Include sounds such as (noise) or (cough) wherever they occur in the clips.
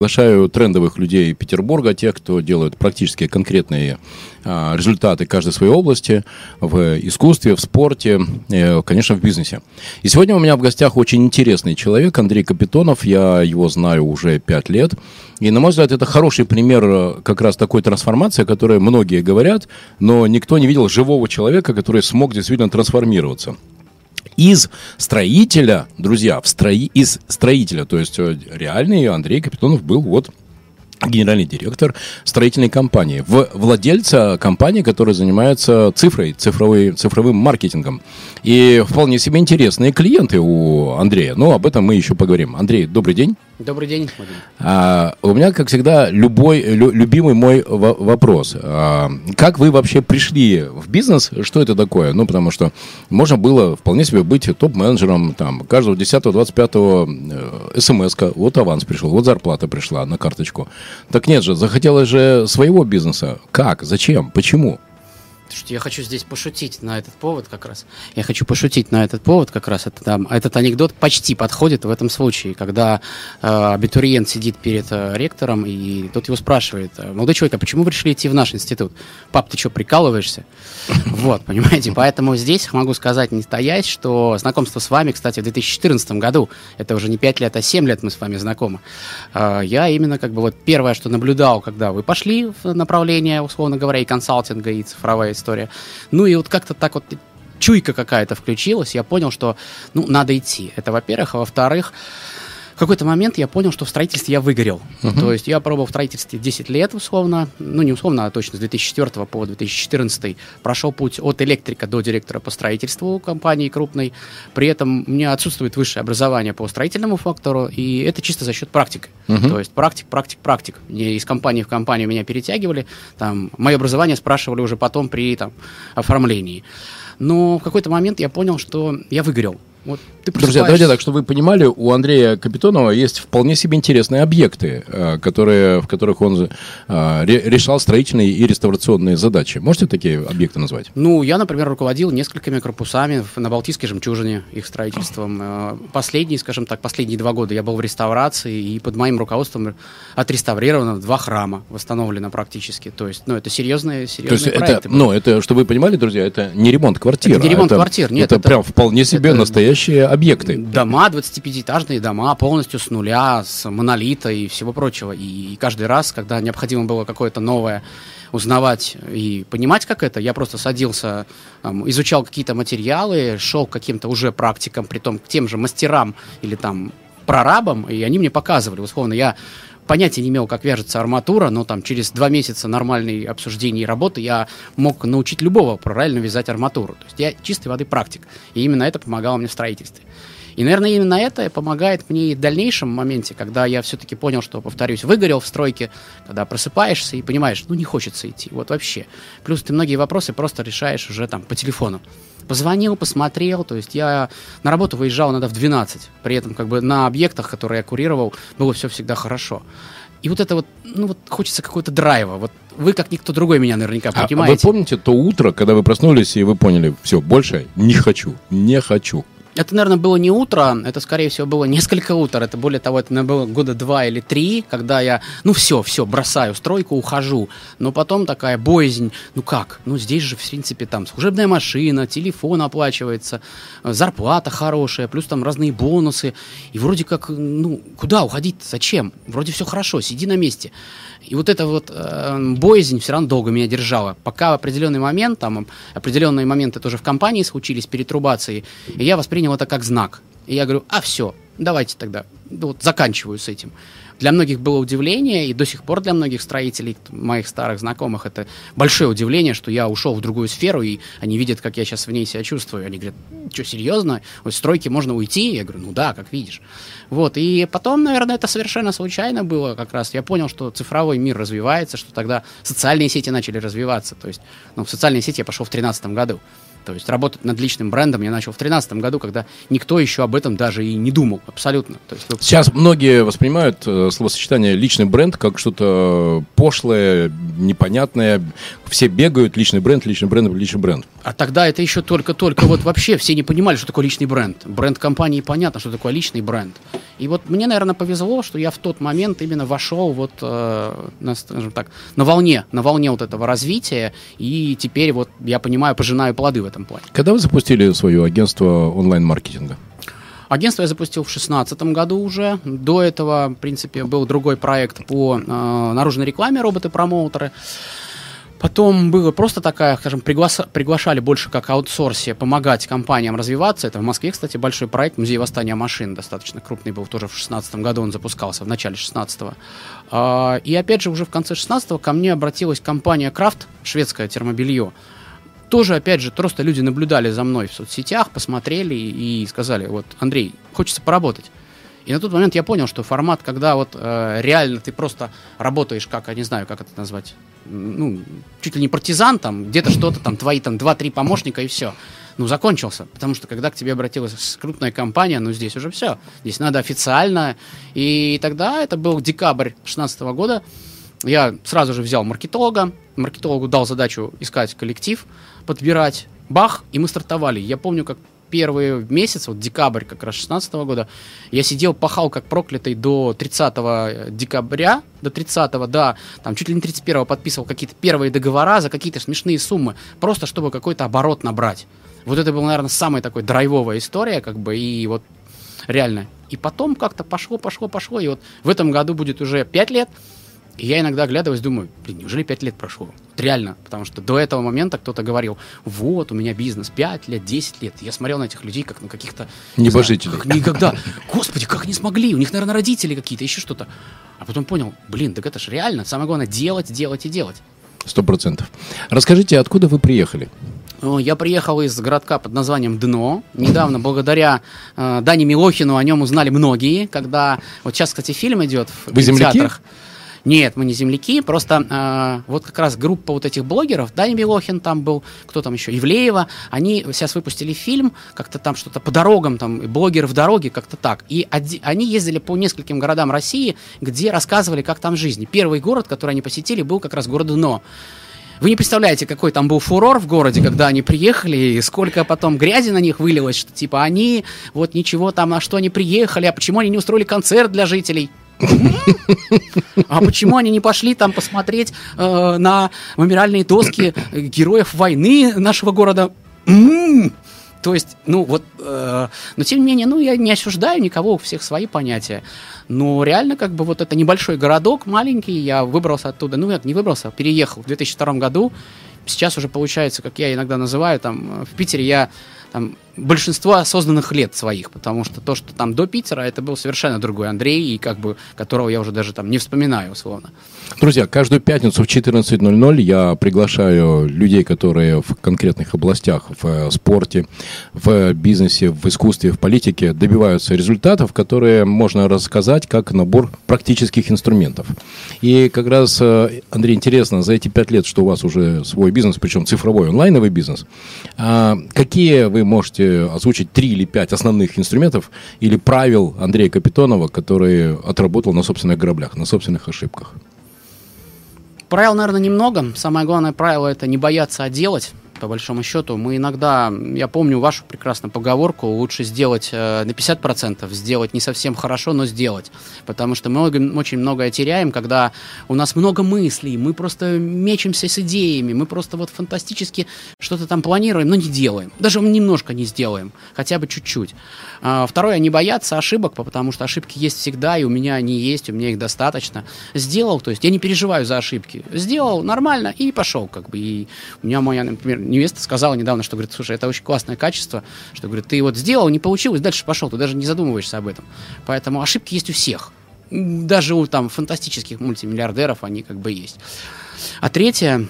Приглашаю трендовых людей Петербурга, тех, кто делают практически конкретные а, результаты каждой своей области в искусстве, в спорте, э, конечно, в бизнесе. И сегодня у меня в гостях очень интересный человек, Андрей Капитонов. Я его знаю уже пять лет. И, на мой взгляд, это хороший пример э, как раз такой трансформации, о которой многие говорят, но никто не видел живого человека, который смог действительно трансформироваться из строителя, друзья, в строи, из строителя, то есть э, реальный Андрей Капитонов был вот генеральный директор строительной компании, в владельца компании, которая занимается цифрой, цифровой, цифровым маркетингом. И вполне себе интересные клиенты у Андрея. Но об этом мы еще поговорим. Андрей, добрый день. Добрый день, Владимир. А, у меня, как всегда, любой, лю, любимый мой вопрос. А, как вы вообще пришли в бизнес? Что это такое? Ну, потому что можно было вполне себе быть топ-менеджером, там, каждого 10-25 э, смс вот аванс пришел, вот зарплата пришла на карточку. Так нет же, захотелось же своего бизнеса. Как? Зачем? Почему? Я хочу здесь пошутить на этот повод как раз. Я хочу пошутить на этот повод как раз. Это, там, этот анекдот почти подходит в этом случае, когда э, абитуриент сидит перед э, ректором, и тот его спрашивает, «Э, молодой человек, а почему вы решили идти в наш институт? Пап, ты что, прикалываешься? Вот, понимаете, поэтому здесь могу сказать, не таясь, что знакомство с вами, кстати, в 2014 году, это уже не 5 лет, а 7 лет мы с вами знакомы, э, я именно как бы вот первое, что наблюдал, когда вы пошли в направление, условно говоря, и консалтинга, и цифровая история. Ну и вот как-то так вот чуйка какая-то включилась, я понял, что, ну, надо идти. Это, во-первых. А во-вторых, в какой-то момент я понял, что в строительстве я выгорел. Uh-huh. То есть я пробовал в строительстве 10 лет, условно, ну не условно, а точно с 2004 по 2014 прошел путь от электрика до директора по строительству компании крупной. При этом у меня отсутствует высшее образование по строительному фактору, и это чисто за счет практики. Uh-huh. То есть практик, практик, практик. Мне из компании в компанию меня перетягивали, там, мое образование спрашивали уже потом при там, оформлении. Но в какой-то момент я понял, что я выгорел. Вот ты Друзья, давайте так, чтобы вы понимали, у Андрея Капитонова есть вполне себе интересные объекты, э, которые, в которых он э, решал строительные и реставрационные задачи. Можете такие объекты назвать? Ну, я, например, руководил несколькими корпусами на Балтийской жемчужине, их строительством. Э, последние, скажем так, последние два года я был в реставрации, и под моим руководством отреставрировано два храма, восстановлено практически. То есть, ну, это серьезные, серьезные То есть проекты. Это, ну, это, чтобы вы понимали, друзья, это не ремонт квартир. Это не ремонт это, квартир, нет. Это, это прям вполне себе это, настоящий настоящие объекты. Дома, 25-этажные дома, полностью с нуля, с монолита и всего прочего. И каждый раз, когда необходимо было какое-то новое узнавать и понимать, как это, я просто садился, изучал какие-то материалы, шел к каким-то уже практикам, при том к тем же мастерам или там прорабам, и они мне показывали, условно, я понятия не имел, как вяжется арматура, но там через два месяца нормальной обсуждения и работы я мог научить любого правильно вязать арматуру. То есть я чистой воды практик. И именно это помогало мне в строительстве. И, наверное, именно это помогает мне и в дальнейшем моменте, когда я все-таки понял, что, повторюсь, выгорел в стройке, когда просыпаешься и понимаешь, ну, не хочется идти, вот вообще. Плюс ты многие вопросы просто решаешь уже там по телефону. Позвонил, посмотрел, то есть я на работу выезжал иногда в 12, при этом как бы на объектах, которые я курировал, было все всегда хорошо. И вот это вот, ну вот хочется какого-то драйва. Вот вы, как никто другой, меня наверняка понимаете. А, а вы помните то утро, когда вы проснулись и вы поняли, все, больше не хочу, не хочу. Это, наверное, было не утро, это, скорее всего, было (laughs) несколько утр. Это, более того, это, наверное, было года два или три, когда я, ну, все, все, бросаю стройку, ухожу. Но потом такая боязнь, ну как? Ну, здесь же, в принципе, там служебная машина, телефон оплачивается, зарплата хорошая, плюс там разные бонусы. И вроде как, ну, куда уходить Зачем? Вроде все хорошо, сиди на месте. И вот эта вот э, боязнь все равно долго меня держала. Пока в определенный момент, там, определенные моменты тоже в компании случились перед трубацией, и я воспринял это как знак. И я говорю, а все, давайте тогда, вот заканчиваю с этим. Для многих было удивление, и до сих пор для многих строителей, моих старых знакомых, это большое удивление, что я ушел в другую сферу, и они видят, как я сейчас в ней себя чувствую. Они говорят, что, серьезно? Вот стройки можно уйти? Я говорю, ну да, как видишь. Вот, и потом, наверное, это совершенно случайно было как раз. Я понял, что цифровой мир развивается, что тогда социальные сети начали развиваться. То есть, ну, в социальные сети я пошел в 2013 году. То есть работать над личным брендом я начал в 2013 году, когда никто еще об этом даже и не думал, абсолютно. То есть, Сейчас многие воспринимают э, словосочетание личный бренд как что-то пошлое, непонятное. Все бегают, личный бренд, личный бренд, личный бренд. А тогда это еще только-только вот вообще все не понимали, что такое личный бренд. Бренд компании понятно, что такое личный бренд. И вот мне, наверное, повезло, что я в тот момент именно вошел вот, э, на, скажем так, на волне, на волне вот этого развития, и теперь вот я понимаю, пожинаю плоды в этом плане. Когда вы запустили свое агентство онлайн-маркетинга? Агентство я запустил в 2016 году уже. До этого, в принципе, был другой проект по э, наружной рекламе роботы-промоутеры. Потом было просто такая, скажем, пригласа- приглашали больше как аутсорсе помогать компаниям развиваться. Это в Москве, кстати, большой проект «Музей восстания машин», достаточно крупный был, тоже в 2016 году он запускался, в начале 16 а, И опять же, уже в конце 16 ко мне обратилась компания «Крафт», шведское термобелье. Тоже, опять же, просто люди наблюдали за мной в соцсетях, посмотрели и сказали, вот, Андрей, хочется поработать. И на тот момент я понял, что формат, когда вот э, реально ты просто работаешь, как, я не знаю, как это назвать, ну, чуть ли не партизан, там, где-то что-то, там, твои там два-три помощника и все. Ну, закончился. Потому что когда к тебе обратилась крупная компания, ну, здесь уже все. Здесь надо официально. И тогда, это был декабрь 2016 года, я сразу же взял маркетолога, маркетологу дал задачу искать коллектив, подбирать, бах, и мы стартовали. Я помню, как первый месяц, вот декабрь как раз 16 года, я сидел, пахал как проклятый до 30 декабря, до 30 да, там чуть ли не 31 подписывал какие-то первые договора за какие-то смешные суммы, просто чтобы какой-то оборот набрать. Вот это была, наверное, самая такой драйвовая история, как бы, и вот реально. И потом как-то пошло, пошло, пошло, и вот в этом году будет уже 5 лет, и я иногда оглядываюсь, думаю, блин, неужели 5 лет прошло? Вот реально, потому что до этого момента кто-то говорил, вот, у меня бизнес 5 лет, 10 лет. Я смотрел на этих людей, как на каких-то... Небожителей. Как, никогда. Господи, как они смогли? У них, наверное, родители какие-то, еще что-то. А потом понял, блин, так это же реально. Самое главное, делать, делать и делать. Сто процентов. Расскажите, откуда вы приехали? Я приехал из городка под названием Дно. Недавно, благодаря э, Дане Милохину, о нем узнали многие, когда... Вот сейчас, кстати, фильм идет в Вы земляки? театрах. Нет, мы не земляки, просто э, вот как раз группа вот этих блогеров, Даня Белохин там был, кто там еще, Ивлеева, они сейчас выпустили фильм, как-то там что-то по дорогам, там, блогеры в дороге, как-то так. И они ездили по нескольким городам России, где рассказывали, как там жизнь. Первый город, который они посетили, был как раз город Дно. Вы не представляете, какой там был фурор в городе, когда они приехали, и сколько потом грязи на них вылилось, что типа они, вот ничего там, на что они приехали, а почему они не устроили концерт для жителей? А почему они не пошли там посмотреть э, на мемориальные доски героев войны нашего города? М-м-м. То есть, ну вот, э, но тем не менее, ну я не осуждаю никого, у всех свои понятия. Но реально, как бы вот это небольшой городок, маленький, я выбрался оттуда, ну как не выбрался, переехал в 2002 году. Сейчас уже получается, как я иногда называю, там в Питере я там, большинство осознанных лет своих, потому что то, что там до Питера, это был совершенно другой Андрей, и как бы которого я уже даже там не вспоминаю, условно. Друзья, каждую пятницу в 14.00 я приглашаю людей, которые в конкретных областях, в э, спорте, в бизнесе, в искусстве, в политике добиваются результатов, которые можно рассказать как набор практических инструментов. И как раз, э, Андрей, интересно, за эти пять лет, что у вас уже свой бизнес, причем цифровой, онлайновый бизнес, а какие вы можете озвучить три или пять основных инструментов или правил Андрея Капитонова, которые отработал на собственных граблях, на собственных ошибках? Правил, наверное, немного. Самое главное правило это не бояться, а делать. По большому счету, мы иногда, я помню вашу прекрасную поговорку, лучше сделать э, на 50%, сделать не совсем хорошо, но сделать. Потому что мы много, очень многое теряем, когда у нас много мыслей, мы просто мечемся с идеями, мы просто вот фантастически что-то там планируем, но не делаем. Даже немножко не сделаем, хотя бы чуть-чуть. А, второе, не бояться ошибок, потому что ошибки есть всегда, и у меня они есть, у меня их достаточно. Сделал, то есть я не переживаю за ошибки. Сделал нормально и пошел, как бы. И у меня моя, например, невеста сказала недавно, что, говорит, слушай, это очень классное качество, что, говорит, ты вот сделал, не получилось, дальше пошел, ты даже не задумываешься об этом. Поэтому ошибки есть у всех. Даже у там фантастических мультимиллиардеров они как бы есть. А третье,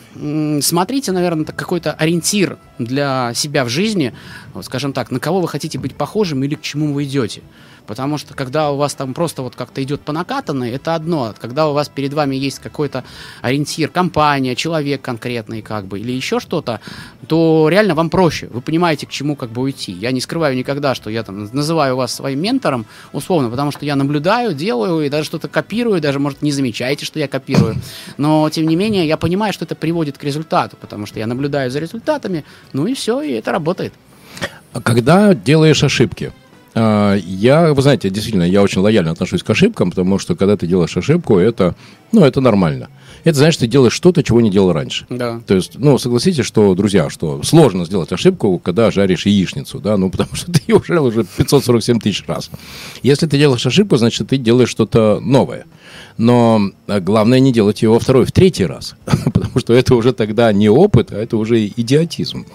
смотрите, наверное, какой-то ориентир для себя в жизни, вот, скажем так, на кого вы хотите быть похожим или к чему вы идете. Потому что когда у вас там просто вот как-то идет по накатанной, это одно. Когда у вас перед вами есть какой-то ориентир, компания, человек конкретный как бы, или еще что-то, то реально вам проще. Вы понимаете, к чему как бы уйти. Я не скрываю никогда, что я там называю вас своим ментором, условно, потому что я наблюдаю, делаю и даже что-то копирую, даже, может, не замечаете, что я копирую. Но, тем не менее, я понимаю, что это приводит к результату, потому что я наблюдаю за результатами, ну и все, и это работает. А когда делаешь ошибки, я, вы знаете, действительно, я очень лояльно отношусь к ошибкам, потому что когда ты делаешь ошибку, это, ну, это нормально. Это значит, ты делаешь что-то, чего не делал раньше. Да. То есть, ну, согласитесь, что, друзья, что сложно сделать ошибку, когда жаришь яичницу, да, ну, (laughs) потому что ты ее жарил уже 547 тысяч раз. Если ты делаешь ошибку, значит, ты делаешь что-то новое. Но а, главное не делать ее во второй, в третий раз, (laughs) потому что это уже тогда не опыт, а это уже идиотизм.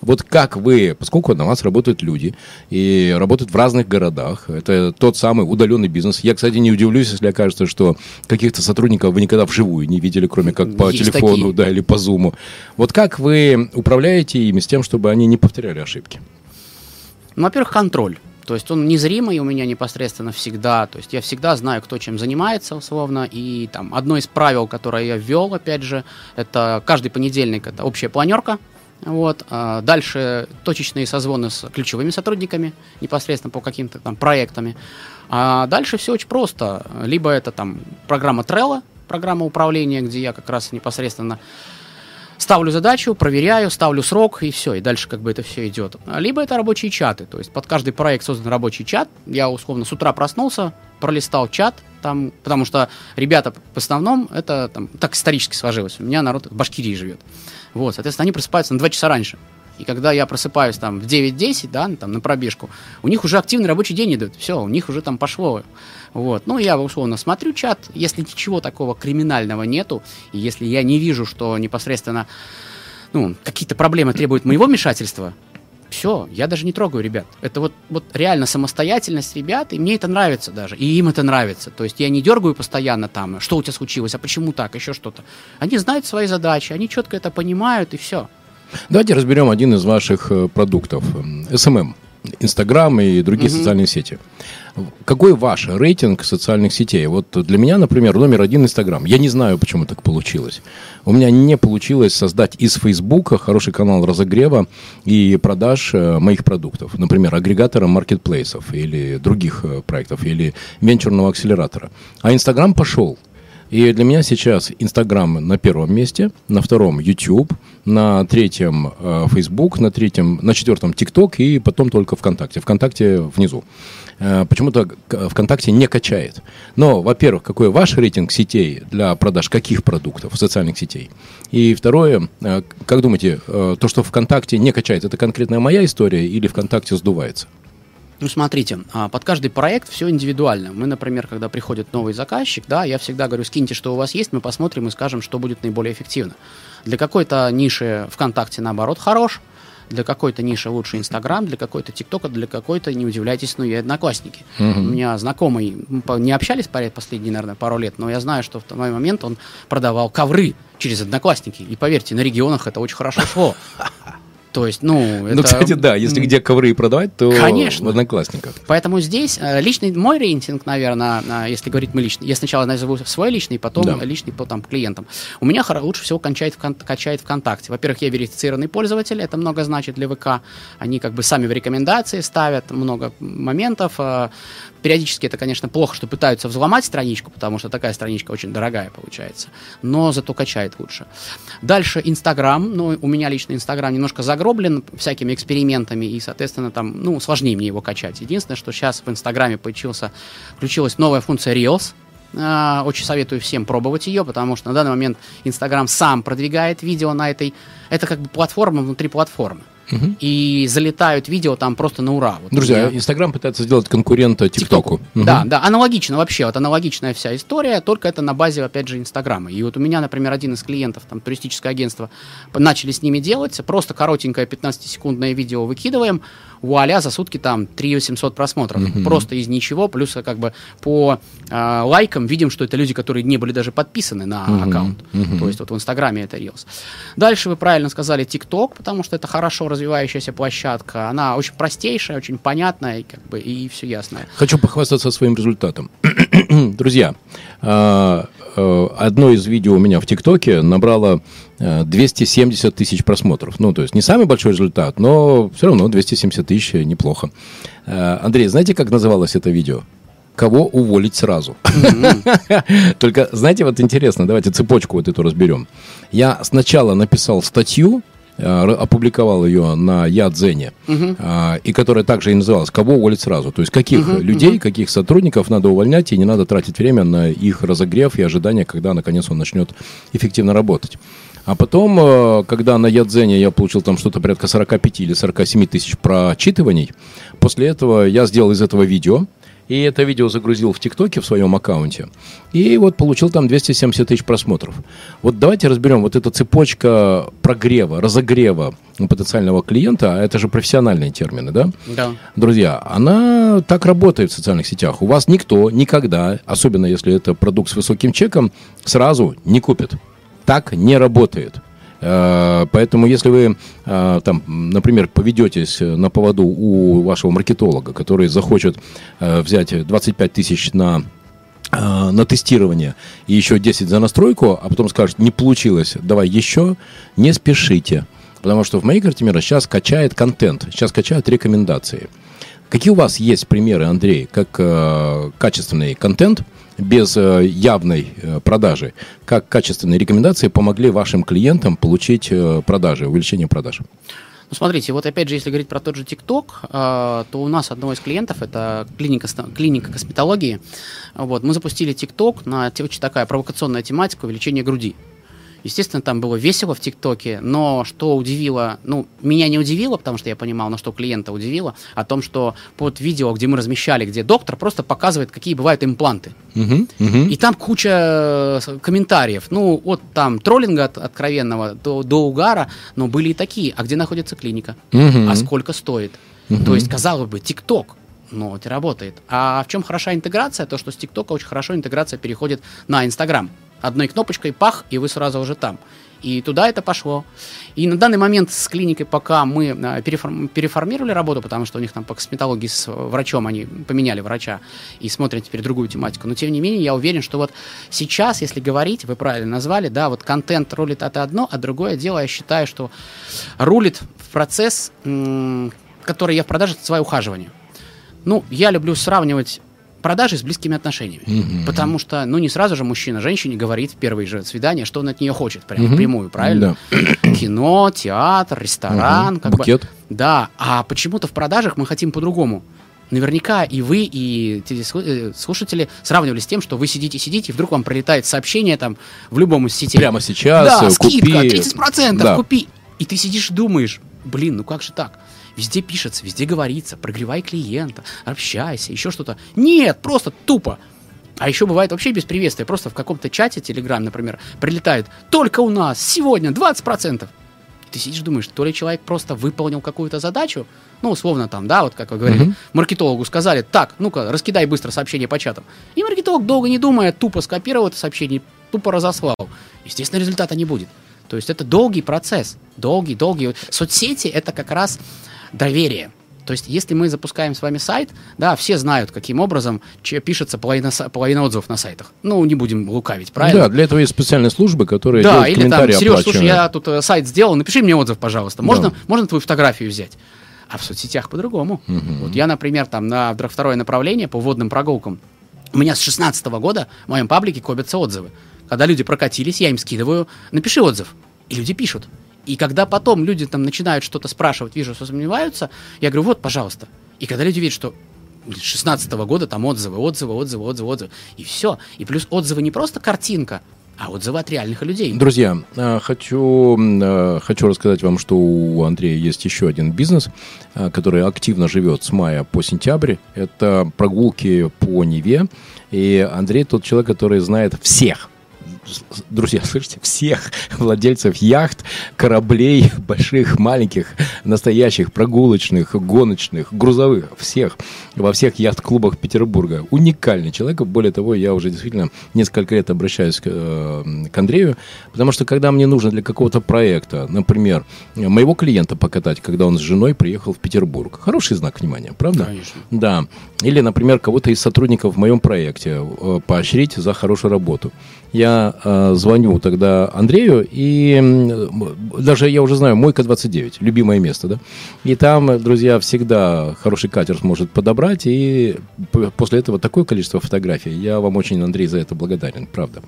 Вот как вы, поскольку на вас работают люди и работают в разных городах, это тот самый удаленный бизнес. Я, кстати, не удивлюсь, если окажется, что каких-то сотрудников вы никогда вживую не видели, кроме как по Есть телефону, такие. да, или по зуму. Вот как вы управляете ими с тем, чтобы они не повторяли ошибки? Ну, во-первых, контроль. То есть он незримый у меня непосредственно всегда. То есть я всегда знаю, кто чем занимается, условно. И там одно из правил, которое я ввел, опять же, это каждый понедельник это общая планерка. Вот. а дальше точечные созвоны с ключевыми сотрудниками, непосредственно по каким-то там проектами. А дальше все очень просто. Либо это там программа Trello, программа управления, где я как раз непосредственно ставлю задачу, проверяю, ставлю срок и все, и дальше как бы это все идет. Либо это рабочие чаты, то есть под каждый проект создан рабочий чат. Я условно с утра проснулся, пролистал чат, там, потому что ребята в основном это там, так исторически сложилось. У меня народ в Башкирии живет. Вот, соответственно, они просыпаются на 2 часа раньше. И когда я просыпаюсь там в 9-10, да, там на пробежку, у них уже активный рабочий день идет. Все, у них уже там пошло. Вот. Ну, я условно смотрю чат, если ничего такого криминального нету, и если я не вижу, что непосредственно ну, какие-то проблемы требуют моего вмешательства, все, я даже не трогаю ребят. Это вот, вот реально самостоятельность ребят, и мне это нравится даже, и им это нравится. То есть я не дергаю постоянно там, что у тебя случилось, а почему так, еще что-то. Они знают свои задачи, они четко это понимают, и все. Давайте разберем один из ваших э, продуктов. SMM. Инстаграм и другие Мгм. социальные сети. Какой ваш рейтинг социальных сетей? Вот для меня, например, номер один Инстаграм. Я не знаю, почему так получилось. У меня не получилось создать из Фейсбука хороший канал разогрева и продаж э, моих продуктов. Например, агрегатора маркетплейсов или других э, проектов, или венчурного акселератора. А Инстаграм пошел. И для меня сейчас Инстаграм на первом месте, на втором YouTube, на третьем э, Facebook, на третьем, на четвертом ТикТок и потом только ВКонтакте. ВКонтакте внизу. Э, почему-то к- ВКонтакте не качает. Но, во-первых, какой ваш рейтинг сетей для продаж каких продуктов, социальных сетей? И второе, э, как думаете, э, то, что ВКонтакте не качает, это конкретная моя история или ВКонтакте сдувается? Ну, смотрите, а, под каждый проект все индивидуально. Мы, например, когда приходит новый заказчик, да, я всегда говорю, скиньте, что у вас есть, мы посмотрим и скажем, что будет наиболее эффективно. Для какой-то ниши ВКонтакте, наоборот, хорош, для какой-то ниши лучше Инстаграм, для какой-то ТикТока, для какой-то, не удивляйтесь, ну, и Одноклассники. У меня знакомый, мы не общались по- последние, наверное, пару лет, но я знаю, что в тот момент он продавал ковры через Одноклассники. И поверьте, на регионах это очень хорошо шло. То есть, ну, это... Ну, кстати, да, если где ковры продавать, то Конечно. в Одноклассниках. Поэтому здесь э, личный мой рейтинг, наверное, если говорить мы лично, я сначала назову свой личный, потом Да. личный по там клиентам. У меня лучше всего кончает, вкон- качает ВКонтакте. Во-первых, я верифицированный пользователь, это много значит для ВК. Они как бы сами в рекомендации ставят много моментов. э, Периодически это, конечно, плохо, что пытаются взломать страничку, потому что такая страничка очень дорогая получается. Но зато качает лучше. Дальше Инстаграм. Ну, у меня лично Инстаграм немножко загроблен всякими экспериментами, и, соответственно, там, ну, сложнее мне его качать. Единственное, что сейчас в Инстаграме появился, включилась новая функция Reels. А, Очень советую всем пробовать ее, потому что на данный момент Инстаграм сам продвигает видео на этой... Это как бы платформа внутри платформы. И залетают видео там просто на ура. Вот Друзья, Инстаграм пытается сделать конкурента ТикТоку. Мгм. да, да, аналогично вообще, вот аналогичная вся история, только это на базе, опять же, Инстаграма. И вот у меня, например, один из клиентов, там, туристическое агентство, начали с ними делать, просто коротенькое 15-секундное видео выкидываем, вуаля, за сутки там 3 700 просмотров. Просто из ничего, плюс э, как бы по э, лайкам видим, что это люди, которые не были даже подписаны на аккаунт. То есть вот в Инстаграме это Reels. Дальше вы правильно сказали ТикТок, потому что это хорошо развивающаяся площадка. Она очень простейшая, очень понятная, и как бы и все ясное. Хочу похвастаться своим результатом. (clears throat) Друзья, а, э, одно из видео у меня в ТикТоке набрало э, 270 тысяч просмотров. Ну, то есть не самый большой результат, но все равно 270 тысяч э, неплохо. Э, Андрей, знаете, как называлось это видео? Кого уволить сразу? (laughs) Только, знаете, вот интересно, давайте цепочку вот эту разберем. Я сначала написал статью опубликовал ее на Ядзене, угу. и которая также и называлась «Кого уволить сразу?». То есть каких людей, каких сотрудников надо увольнять, и не надо тратить время на их разогрев и ожидание, когда наконец он начнет эффективно работать. А потом, э, когда на Ядзене я получил там что-то порядка 45 или 47 тысяч прочитываний, после этого я сделал из этого видео, и это видео загрузил в ТикТоке в своем аккаунте. И вот получил там 270 тысяч просмотров. Вот давайте разберем вот эта цепочка прогрева, разогрева потенциального клиента, а это же профессиональные термины, да? Да. Друзья, она так работает в социальных сетях. У вас никто никогда, особенно если это продукт с высоким чеком, сразу не купит так не работает. Э, поэтому, если вы, э, там, например, поведетесь на поводу у вашего маркетолога, который захочет э, взять 25 тысяч на на тестирование и еще 10 за настройку, а потом скажет, не получилось, давай еще, не спешите. Потому что в моей карте мира сейчас качает контент, сейчас качают рекомендации. Какие у вас есть примеры, Андрей, как э, качественный контент – без э, явной э, продажи, как качественные рекомендации помогли вашим клиентам получить э, продажи, увеличение продаж? Ну, смотрите, вот опять же, если говорить про тот же ТикТок, то у нас одного из клиентов, это клиника, клиника косметологии, вот, мы запустили ТикТок на очень такая провокационная тематика увеличения груди. Естественно, там было весело в ТикТоке, но что удивило, ну, меня не удивило, потому что я понимал, но что клиента удивило, о том, что под видео, где мы размещали, где доктор просто показывает, какие бывают импланты. Uh-huh, uh-huh. И там куча э, комментариев, ну, от там троллинга от, откровенного до, до угара, но были и такие, а где находится клиника, uh-huh. а сколько стоит. Uh-huh. То есть, казалось бы, ТикТок, но это работает. А в чем хороша интеграция? То, что с ТикТока очень хорошо интеграция переходит на Инстаграм одной кнопочкой пах, и вы сразу уже там. И туда это пошло. И на данный момент с клиникой, пока мы переформ, переформировали работу, потому что у них там по косметологии с врачом они поменяли врача и смотрят теперь другую тематику. Но тем не менее, я уверен, что вот сейчас, если говорить, вы правильно назвали, да, вот контент рулит это одно, а другое дело, я считаю, что рулит в процесс, который я в продаже, это свое ухаживание. Ну, я люблю сравнивать продажи с близкими отношениями. Mm-hmm. Потому что, ну, не сразу же мужчина женщине говорит в первое же свидание, что он от нее хочет, прямо mm-hmm. прямую, правильно? Да. (clears throat) Кино, театр, ресторан. Mm-hmm. Как Букет. Бы. Да, а почему-то в продажах мы хотим по-другому. Наверняка и вы, и э, слушатели сравнивали с тем, что вы сидите-сидите, и вдруг вам прилетает сообщение там в любом из сетей. Прямо сейчас, Да, купи. скидка, 30%, да. купи. И ты сидишь и думаешь, блин, ну как же так? Везде пишется, везде говорится, прогревай клиента, общайся, еще что-то. Нет, просто тупо. А еще бывает вообще без приветствия. Просто в каком-то чате, Telegram, например, прилетает «Только у нас сегодня 20%!» Ты сидишь, думаешь, то ли человек просто выполнил какую-то задачу, ну, условно там, да, вот как вы говорили, uh-huh. маркетологу сказали, так, ну-ка, раскидай быстро сообщение по чатам. И маркетолог, долго не думая, тупо скопировал это сообщение, тупо разослал. Естественно, результата не будет. То есть это долгий процесс, долгий, долгий. Соцсети это как раз доверие. То есть, если мы запускаем с вами сайт, да, все знают, каким образом пишется половина, половина отзывов на сайтах. Ну, не будем лукавить, правильно? Да, для этого есть специальные службы, которые да, делают или там, Сереж, слушай, я тут э, сайт сделал, напиши мне отзыв, пожалуйста. Можно, да. можно твою фотографию взять? А в соцсетях по-другому. Угу. Вот я, например, там на второе направление по водным прогулкам, у меня с 16 года в моем паблике копятся отзывы. Когда люди прокатились, я им скидываю, напиши отзыв. И люди пишут. И когда потом люди там начинают что-то спрашивать, вижу, что сомневаются, я говорю, вот, пожалуйста. И когда люди видят, что 16 -го года там отзывы, отзывы, отзывы, отзывы, отзывы, и все. И плюс отзывы не просто картинка, а отзывы от реальных людей. Друзья, э, хочу, э, хочу рассказать вам, что у Андрея есть еще один бизнес, э, который активно живет с мая по сентябрь. Это прогулки по Неве. И Андрей тот человек, который знает всех друзья, слышите, всех владельцев яхт, кораблей, больших, маленьких, настоящих, прогулочных, гоночных, грузовых, всех, во всех яхт-клубах Петербурга. Уникальный человек. Более того, я уже действительно несколько лет обращаюсь к, э, к Андрею, потому что когда мне нужно для какого-то проекта, например, моего клиента покатать, когда он с женой приехал в Петербург. Хороший знак внимания, правда? Конечно. Да. Или, например, кого-то из сотрудников в моем проекте э, поощрить за хорошую работу. Я э, звоню тогда Андрею, и даже я уже знаю, Мойка-29, любимое место, да? И там, друзья, всегда хороший катер сможет подобрать, и после этого такое количество фотографий. Я вам очень, Андрей, за это благодарен, правда.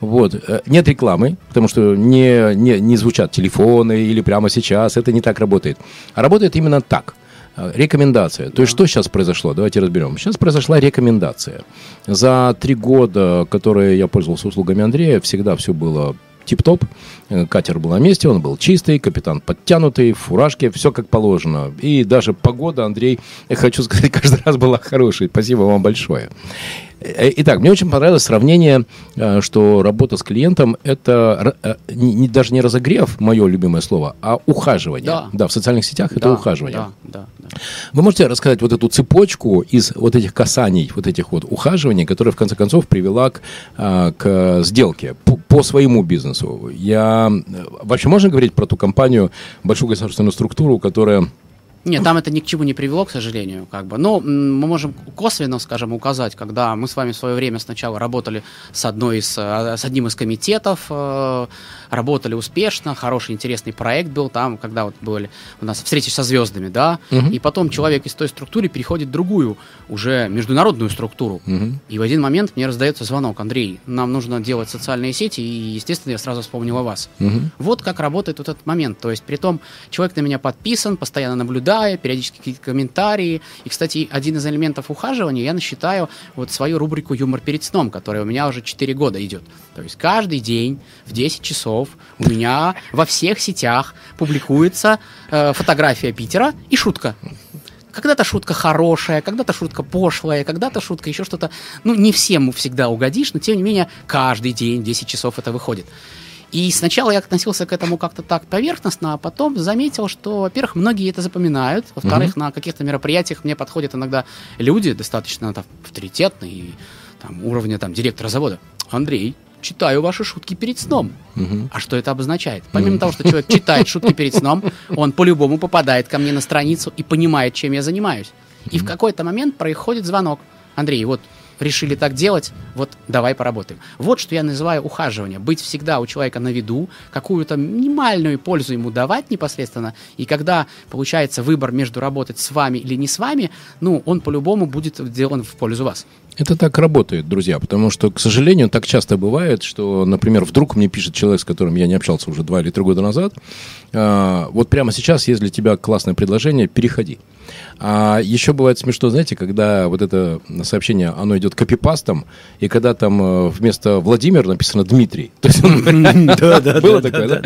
Вот. Э, нет рекламы, потому что не, не, не звучат телефоны или прямо сейчас, это не так работает. А работает именно так – рекомендация. То есть что сейчас произошло? Давайте разберем. Сейчас произошла рекомендация. За три года, которые я пользовался услугами Андрея, всегда все было тип-топ. Э, катер был на месте, он был чистый, капитан подтянутый, в фуражке, все как положено. И даже погода, Андрей, я хочу сказать, (laughs) каждый раз была хорошей. Спасибо вам большое. Э, итак, мне очень понравилось сравнение, э, что работа с клиентом это не, даже не разогрев, мое любимое слово, а ухаживание. Да, да в социальных сетях да, это ухаживание. Да, да, да. Вы можете рассказать вот эту цепочку из вот этих касаний, вот этих вот ухаживаний, которая в конце концов привела к, к сделке по, по своему бизнесу? Я вообще можно говорить про ту компанию, большую государственную структуру, которая нет, там это ни к чему не привело, к сожалению, как бы. Но мы можем косвенно, скажем, указать, когда мы с вами в свое время сначала работали с одной из, э, с одним из комитетов, э, работали успешно, хороший, интересный проект был там, когда вот были у нас встречи со звездами, да, угу. и потом человек из той структуры переходит в другую, уже международную структуру, угу. и в один момент мне раздается звонок, Андрей, нам нужно делать социальные сети, и, естественно, я сразу вспомнил о вас. Угу. Вот как работает вот этот момент, то есть при том человек на меня подписан, постоянно наблюдает, читая, периодически какие-то комментарии. И, кстати, один из элементов ухаживания, я насчитаю вот свою рубрику «Юмор перед сном», которая у меня уже 4 года идет. То есть каждый день в 10 часов у меня во всех сетях публикуется э, фотография Питера и шутка. Когда-то шутка хорошая, когда-то шутка пошлая, когда-то шутка еще что-то. Ну, не всем всегда угодишь, но тем не менее каждый день 10 часов это выходит. И сначала я относился к этому как-то так поверхностно, а потом заметил, что, во-первых, многие это запоминают, во-вторых, угу. на каких-то мероприятиях мне подходят иногда люди достаточно там, авторитетные, там, уровня там, директора завода. Андрей, читаю ваши шутки перед сном. Угу. А что это обозначает? Помимо угу. того, что человек читает шутки перед сном, он по-любому попадает ко мне на страницу и понимает, чем я занимаюсь. И в какой-то момент происходит звонок. Андрей, вот решили так делать, вот давай поработаем. Вот что я называю ухаживание. Быть всегда у человека на виду, какую-то минимальную пользу ему давать непосредственно. И когда получается выбор между работать с вами или не с вами, ну, он по-любому будет сделан в пользу вас. Это так работает, друзья, потому что, к сожалению, так часто бывает, что, например, вдруг мне пишет человек, с которым я не общался уже два или три года назад, э, вот прямо сейчас есть для тебя классное предложение, переходи. А еще бывает смешно, знаете, когда вот это сообщение, оно идет копипастом, и когда там э, вместо Владимир написано Дмитрий. То есть было такое, да?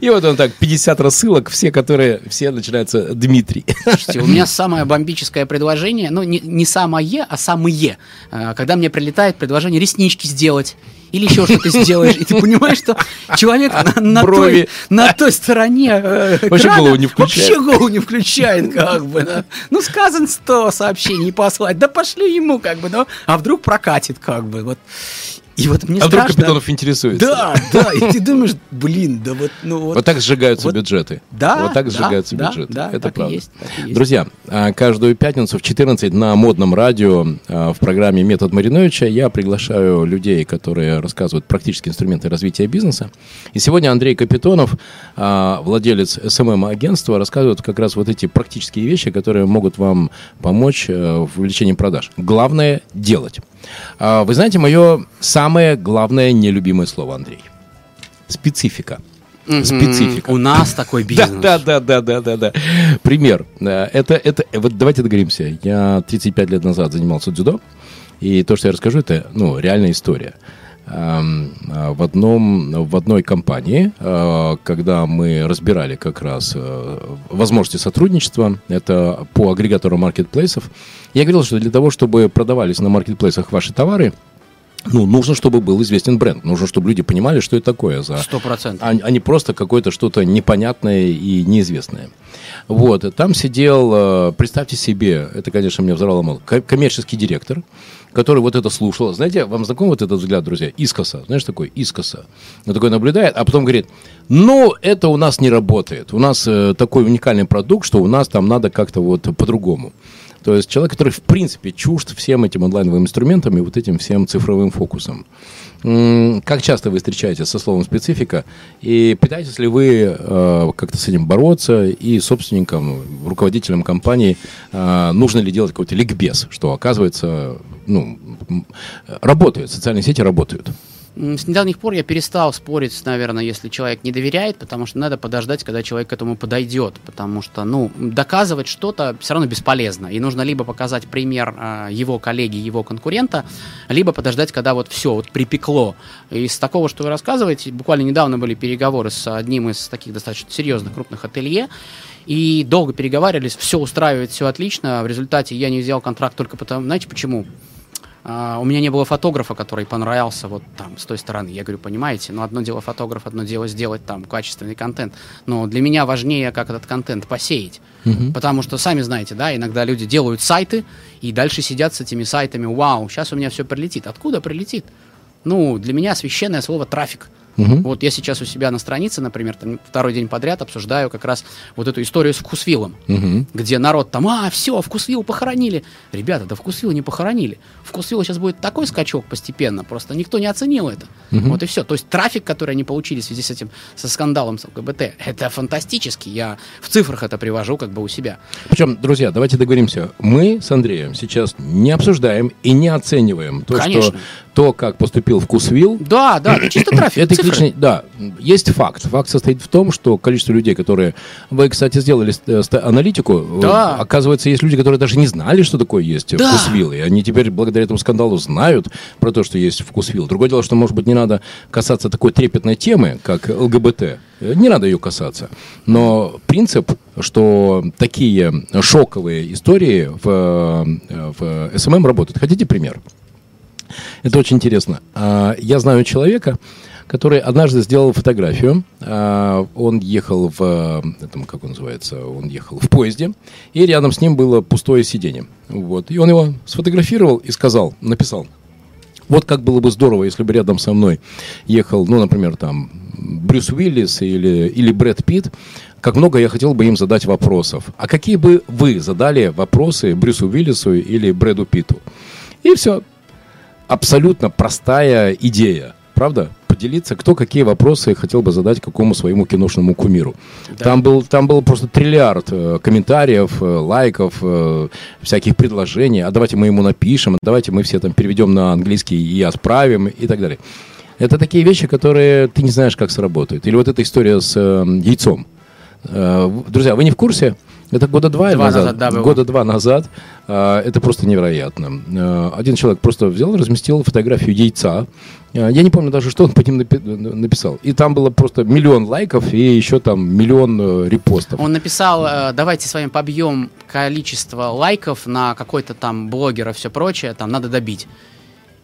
И вот он так, 50 рассылок, все, которые, все начинаются Дмитрий. Слушайте, у меня самое бомбическое предложение, ну, не самое, а самые, э, когда мне прилетает предложение реснички сделать или еще что-то сделаешь, и ты понимаешь, что человек на, на, той, на той стороне э, вообще голову не включает. Вообще голову не включает, как бы. Да. Ну, сказан 100 сообщений послать, да пошли ему, как бы, да, а вдруг прокатит, как бы, вот. И вот мне а страшно. вдруг Капитонов интересуется? Да, да, и ты думаешь, блин, да вот... Ну, вот, вот так сжигаются вот, бюджеты. Да, Вот так сжигаются да, бюджеты. Да, Это правда. есть, есть. Друзья, а, каждую пятницу в 14 на модном радио а, в программе «Метод Мариновича» я приглашаю людей, которые рассказывают практические инструменты развития бизнеса. И сегодня Андрей Капитонов, а, владелец СММ-агентства, рассказывает как раз вот эти практические вещи, которые могут вам помочь э, в увеличении продаж. Главное – делать. А, вы знаете, мое самое главное нелюбимое слово, Андрей. Специфика. Специфика. У нас такой бизнес. Да, да, да, да, да, да. Пример. Это, это, вот давайте договоримся. Я 35 лет назад занимался дзюдо, и то, что я расскажу, это, ну, реальная история. А, в, одном, в одной компании, а, когда мы разбирали как раз а, возможности сотрудничества, это по агрегатору маркетплейсов, я говорил, что для того, чтобы продавались на маркетплейсах ваши товары, ну, нужно, чтобы был известен бренд. Нужно, чтобы люди понимали, что это такое за... Сто процентов. А, а не просто какое-то что-то непонятное и неизвестное. Вот. Там сидел, представьте себе, это, конечно, мне взорвало мало, коммерческий директор, который вот это слушал. Знаете, вам знаком вот этот взгляд, друзья? Искоса. Знаешь, такой искоса. Он такой наблюдает, а потом говорит, ну, это у нас не работает. У нас э, такой уникальный продукт, что у нас там надо как-то вот по-другому. То есть человек, который в принципе чужд всем этим онлайновым инструментам и вот этим всем цифровым фокусом. Как часто вы встречаетесь со словом специфика и пытаетесь ли вы э, как-то с этим бороться и собственникам, руководителям компании э, нужно ли делать какой-то ликбез, что оказывается, ну, работает, социальные сети работают? С недавних пор я перестал спорить, наверное, если человек не доверяет, потому что надо подождать, когда человек к этому подойдет, потому что, ну, доказывать что-то все равно бесполезно, и нужно либо показать пример э, его коллеги, его конкурента, либо подождать, когда вот все вот припекло. Из такого, что вы рассказываете, буквально недавно были переговоры с одним из таких достаточно серьезных крупных ателье, и долго переговаривались, все устраивает, все отлично, в результате я не взял контракт только потому, знаете почему? Uh, у меня не было фотографа, который понравился вот там с той стороны. Я говорю, понимаете, ну одно дело фотограф, одно дело сделать там качественный контент. Но для меня важнее, как этот контент посеять. Uh-huh. Потому что, сами знаете, да, иногда люди делают сайты и дальше сидят с этими сайтами. Вау, сейчас у меня все прилетит. Откуда прилетит? Ну, для меня священное слово трафик. Угу. Вот я сейчас у себя на странице, например, там, второй день подряд обсуждаю как раз вот эту историю с Вкусвиллом, угу. где народ там, а, все, Вкусвилл похоронили. Ребята, да Вкусвилл не похоронили. Вкусвилл сейчас будет такой скачок постепенно, просто никто не оценил это. Угу. Вот и все. То есть трафик, который они получили в связи с этим, со скандалом с ЛГБТ, это фантастически. Я в цифрах это привожу как бы у себя. Причем, друзья, давайте договоримся. Мы с Андреем сейчас не обсуждаем и не оцениваем то, Конечно. что то, как поступил Вкусвилл. Да, да, чисто (coughs) трафик. Это личный, да, есть факт. Факт состоит в том, что количество людей, которые... Вы, кстати, сделали э, аналитику. Да. Оказывается, есть люди, которые даже не знали, что такое есть да. Вкусвилл. И они теперь, благодаря этому скандалу, знают про то, что есть Вкусвилл. Другое дело, что, может быть, не надо касаться такой трепетной темы, как ЛГБТ. Не надо ее касаться. Но принцип, что такие шоковые истории в, э, в SMM работают. Хотите пример? Это очень интересно. А, я знаю человека, который однажды сделал фотографию. А, он ехал в, этом, как он называется, он ехал в поезде, и рядом с ним было пустое сиденье. Вот. И он его сфотографировал и сказал, написал, вот как было бы здорово, если бы рядом со мной ехал, ну, например, там, Брюс Уиллис или, или Брэд Питт, как много я хотел бы им задать вопросов. А какие бы вы задали вопросы Брюсу Уиллису или Брэду Питту? И все абсолютно простая идея, правда? Поделиться, кто какие вопросы хотел бы задать какому своему киношному кумиру. Да. Там, был, там был просто триллиард э, комментариев, э, лайков, э, всяких предложений. А давайте мы ему напишем, а давайте мы все там переведем на английский и отправим и так далее. Это такие вещи, которые ты не знаешь, как сработают. Или вот эта история с э, яйцом. Э, друзья, вы не в курсе? Это года два, два назад. назад да, года два назад. А, это просто невероятно. А, один человек просто взял, разместил фотографию яйца. А, я не помню даже, что он по ним написал. И там было просто миллион лайков и еще там миллион э, репостов. Он написал, э, давайте с вами побьем количество лайков на какой-то там блогера, все прочее, там надо добить.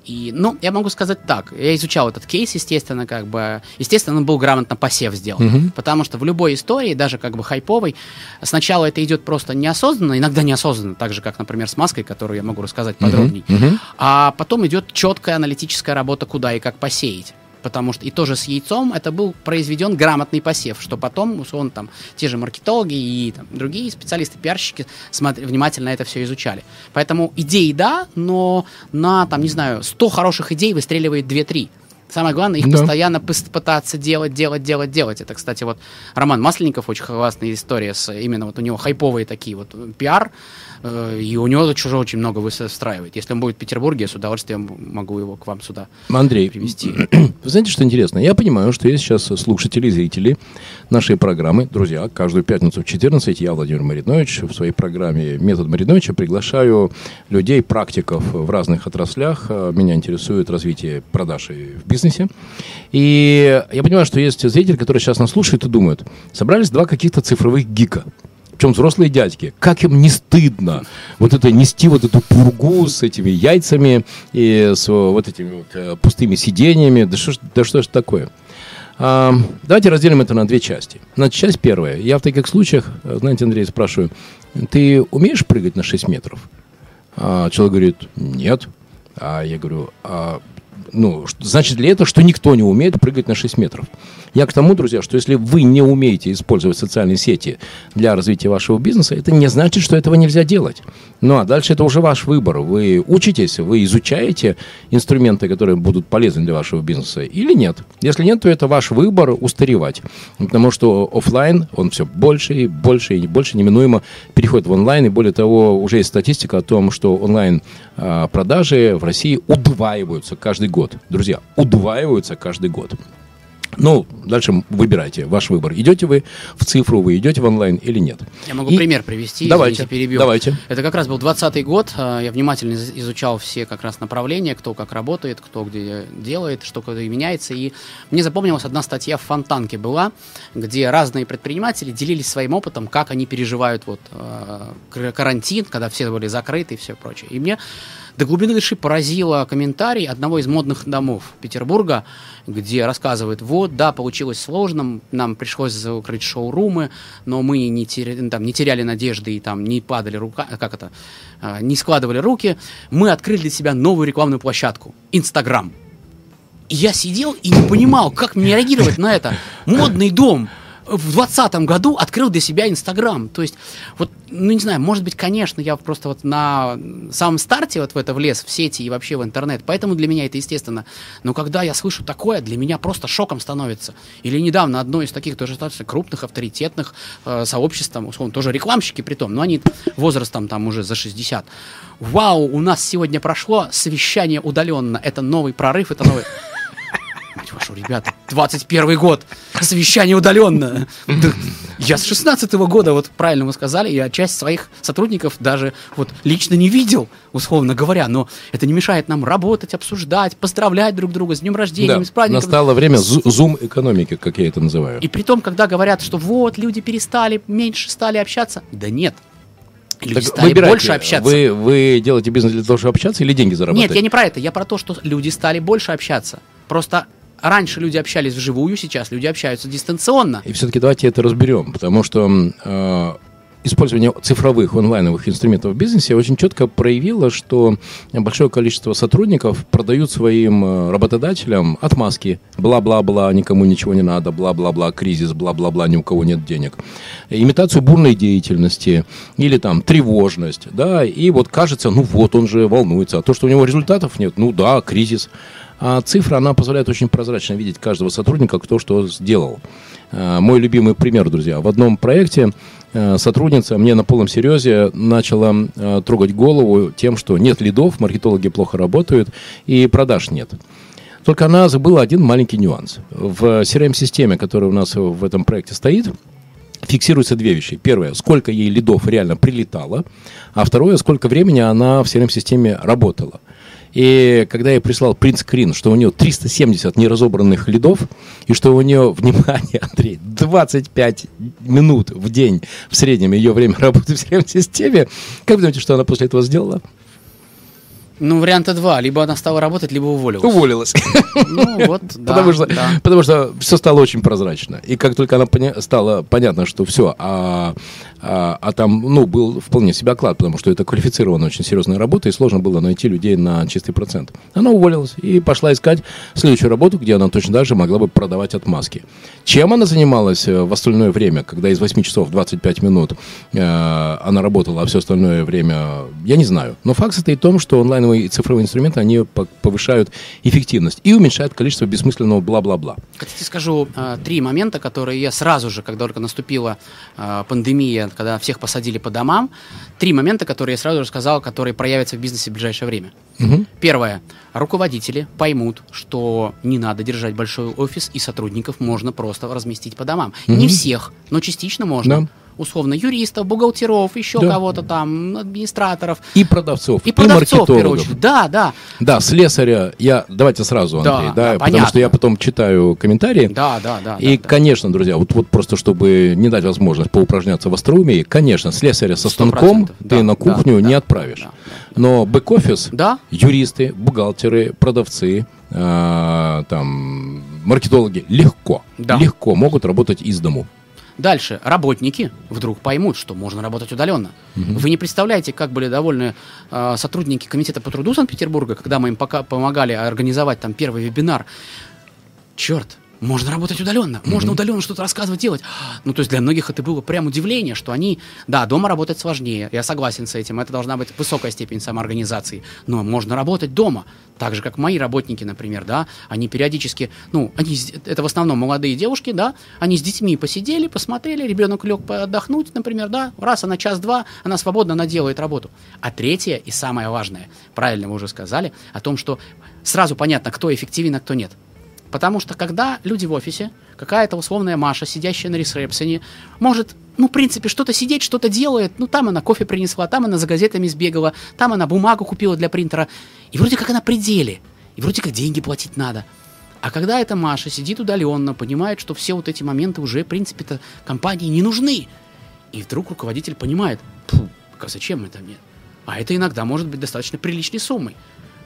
И, ну, я могу сказать так. Я изучал этот кейс, естественно, как бы. Естественно, он был грамотно посев сделан. Uh-huh. Потому что в любой истории, даже как бы хайповой, сначала это идет просто неосознанно, иногда неосознанно, так же, как, например, с маской, которую я могу рассказать подробнее. Uh-huh. А потом идет четкая аналитическая работа, куда и как посеять потому что и тоже с яйцом это был произведен грамотный посев, что потом, условно, там, те же маркетологи и там, другие специалисты, пиарщики смотри, внимательно это все изучали. Поэтому идеи да, но на, там, не знаю, 100 хороших идей выстреливает 2-3. Самое главное, их да. постоянно пытаться делать, делать, делать, делать. Это, кстати, вот Роман Масленников, очень классная история с именно вот у него хайповые такие вот пиар, Э, и у него чужого очень много выстраивает. Если он будет в Петербурге, я с удовольствием могу его к вам сюда Андрей, привести. (clears throat) Вы знаете, что интересно? Я понимаю, что есть сейчас слушатели, зрители нашей программы. Друзья, каждую пятницу в 14 я, Владимир Маринович, в своей программе «Метод Мариновича» приглашаю людей, практиков в разных отраслях. Меня интересует развитие продаж в бизнесе. И я понимаю, что есть зрители, которые сейчас нас слушают и думают, собрались два каких-то цифровых гика – причем взрослые дядьки, как им не стыдно вот это нести вот эту пургу с этими яйцами и с вот этими вот э, пустыми сиденьями, да что, да что ж такое? А, давайте разделим это на две части. Значит, часть первая. Я в таких случаях, э, знаете, Андрей, спрашиваю, ты умеешь прыгать на 6 метров? А человек говорит, нет. А я говорю, а ну, значит ли это, что никто не умеет прыгать на 6 метров? Я к тому, друзья, что если вы не умеете использовать социальные сети для развития вашего бизнеса, это не значит, что этого нельзя делать. Ну а дальше это уже ваш выбор. Вы учитесь, вы изучаете инструменты, которые будут полезны для вашего бизнеса или нет. Если нет, то это ваш выбор устаревать. Потому что офлайн, он все больше и больше и больше неминуемо переходит в онлайн. И более того, уже есть статистика о том, что онлайн продажи в России удваиваются каждый год. Друзья, удваиваются каждый год. Ну, дальше выбирайте, ваш выбор. Идете вы в цифру, вы идете в онлайн или нет. Я могу И... пример привести, давайте, перебью. Давайте. Это как раз был 20 год, а, я внимательно изучал все как раз направления, кто как работает, кто где делает, что куда меняется. И мне запомнилась одна статья в Фонтанке была, где разные предприниматели делились своим опытом, как они переживают вот э, карантин, когда все были закрыты и все прочее. И мне до глубины души поразило комментарий одного из модных домов Петербурга, где рассказывает, вот, да, получилось сложно, нам пришлось закрыть шоурумы, но мы не теряли, там, не теряли надежды и там не падали рука, как это, а, не складывали руки, мы открыли для себя новую рекламную площадку, Инстаграм. Я сидел и не понимал, как мне реагировать на это. Модный дом, в двадцатом году открыл для себя Инстаграм. То есть, вот, ну, не знаю, может быть, конечно, я просто вот на самом старте вот в это влез, в сети и вообще в интернет, поэтому для меня это естественно. Но когда я слышу такое, для меня просто шоком становится. Или недавно одно из таких тоже крупных, авторитетных э, сообществ, там, условно, тоже рекламщики при том, но они возрастом там уже за 60. Вау, у нас сегодня прошло совещание удаленно, это новый прорыв, это новый мать вашу, ребята, 21 год, совещание удаленно. Я с 16 -го года, вот правильно вы сказали, я часть своих сотрудников даже вот лично не видел, условно говоря, но это не мешает нам работать, обсуждать, поздравлять друг друга с днем рождения, да, с праздником. Настало время зум-экономики, как я это называю. И при том, когда говорят, что вот, люди перестали, меньше стали общаться, да нет, Люди так стали выбирайте, больше общаться. Вы, вы делаете бизнес для того, чтобы общаться или деньги зарабатывать? Нет, я не про это. Я про то, что люди стали больше общаться. Просто раньше люди общались вживую, сейчас люди общаются дистанционно. И все-таки давайте это разберем, потому что э, использование цифровых онлайновых инструментов в бизнесе очень четко проявило, что большое количество сотрудников продают своим э, работодателям отмазки. Бла-бла-бла, никому ничего не надо, бла-бла-бла, кризис, бла-бла-бла, ни у кого нет денег. Имитацию бурной деятельности или там тревожность, да, и вот кажется, ну вот он же волнуется, а то, что у него результатов нет, ну да, кризис. А цифра, она позволяет очень прозрачно видеть каждого сотрудника, кто что сделал. А, мой любимый пример, друзья. В одном проекте а, сотрудница мне на полном серьезе начала а, трогать голову тем, что нет лидов, маркетологи плохо работают и продаж нет. Только она забыла один маленький нюанс. В CRM-системе, которая у нас в этом проекте стоит, фиксируются две вещи. Первое, сколько ей лидов реально прилетало, а второе, сколько времени она в CRM-системе работала. И когда я прислал принт-скрин, что у нее 370 неразобранных лидов, и что у нее, (laughs) внимание, Андрей, 25 минут в день в среднем ее время работы в системе, как вы думаете, что она после этого сделала? Ну, варианта два. Либо она стала работать, либо уволилась. Уволилась. Ну, вот, (laughs) да. Потому что, да. потому что все стало очень прозрачно. И как только она поня- стало понятно, что все, а, а, а там, ну, был вполне себе оклад, потому что это квалифицированная, очень серьезная работа, и сложно было найти людей на чистый процент. Она уволилась и пошла искать следующую работу, где она точно так же могла бы продавать отмазки. Чем она занималась э, в остальное время, когда из 8 часов 25 минут э, она работала, а все остальное время, я не знаю. Но факт состоит в том, что онлайн онлайновые и цифровые инструменты, они повышают эффективность и уменьшают количество бессмысленного бла-бла-бла. Хотите, скажу э, три момента, которые я сразу же, когда только наступила э, пандемия, когда всех посадили по домам, три момента, которые я сразу же сказал, которые проявятся в бизнесе в ближайшее время. Угу. Первое. Руководители поймут, что не надо держать большой офис, и сотрудников можно просто разместить по домам. Угу. Не всех, но частично можно. Да условно юристов, бухгалтеров, еще да. кого-то там, администраторов. И продавцов. И, и продавцов, в первую очередь. Да, да. Да, слесаря, я, давайте сразу, Андрей, да, да, да потому что я потом читаю комментарии. Да, да, да. И, да, конечно, друзья, вот, вот просто чтобы не дать возможность поупражняться в остроумии, конечно, слесаря со станком ты да, на кухню да, не да, отправишь. Да, да. Но бэк-офис, да? юристы, бухгалтеры, продавцы, э, там, маркетологи легко, да. легко могут работать из дому. Дальше. Работники вдруг поймут, что можно работать удаленно. Угу. Вы не представляете, как были довольны э, сотрудники Комитета по труду Санкт-Петербурга, когда мы им пока помогали организовать там первый вебинар. Черт, можно работать удаленно, mm-hmm. можно удаленно что-то рассказывать, делать. Ну, то есть для многих это было прям удивление, что они, да, дома работать сложнее, я согласен с этим, это должна быть высокая степень самоорганизации, но можно работать дома, так же, как мои работники, например, да, они периодически, ну, они, это в основном молодые девушки, да, они с детьми посидели, посмотрели, ребенок лег отдохнуть, например, да, раз она час-два, она свободно, она делает работу. А третье и самое важное, правильно вы уже сказали, о том, что сразу понятно, кто эффективен, а кто нет. Потому что когда люди в офисе, какая-то условная Маша, сидящая на ресепшене, может, ну, в принципе, что-то сидеть, что-то делает, ну, там она кофе принесла, там она за газетами сбегала, там она бумагу купила для принтера, и вроде как она при деле, и вроде как деньги платить надо. А когда эта Маша сидит удаленно, понимает, что все вот эти моменты уже, в принципе-то, компании не нужны, и вдруг руководитель понимает, а зачем это мне? А это иногда может быть достаточно приличной суммой.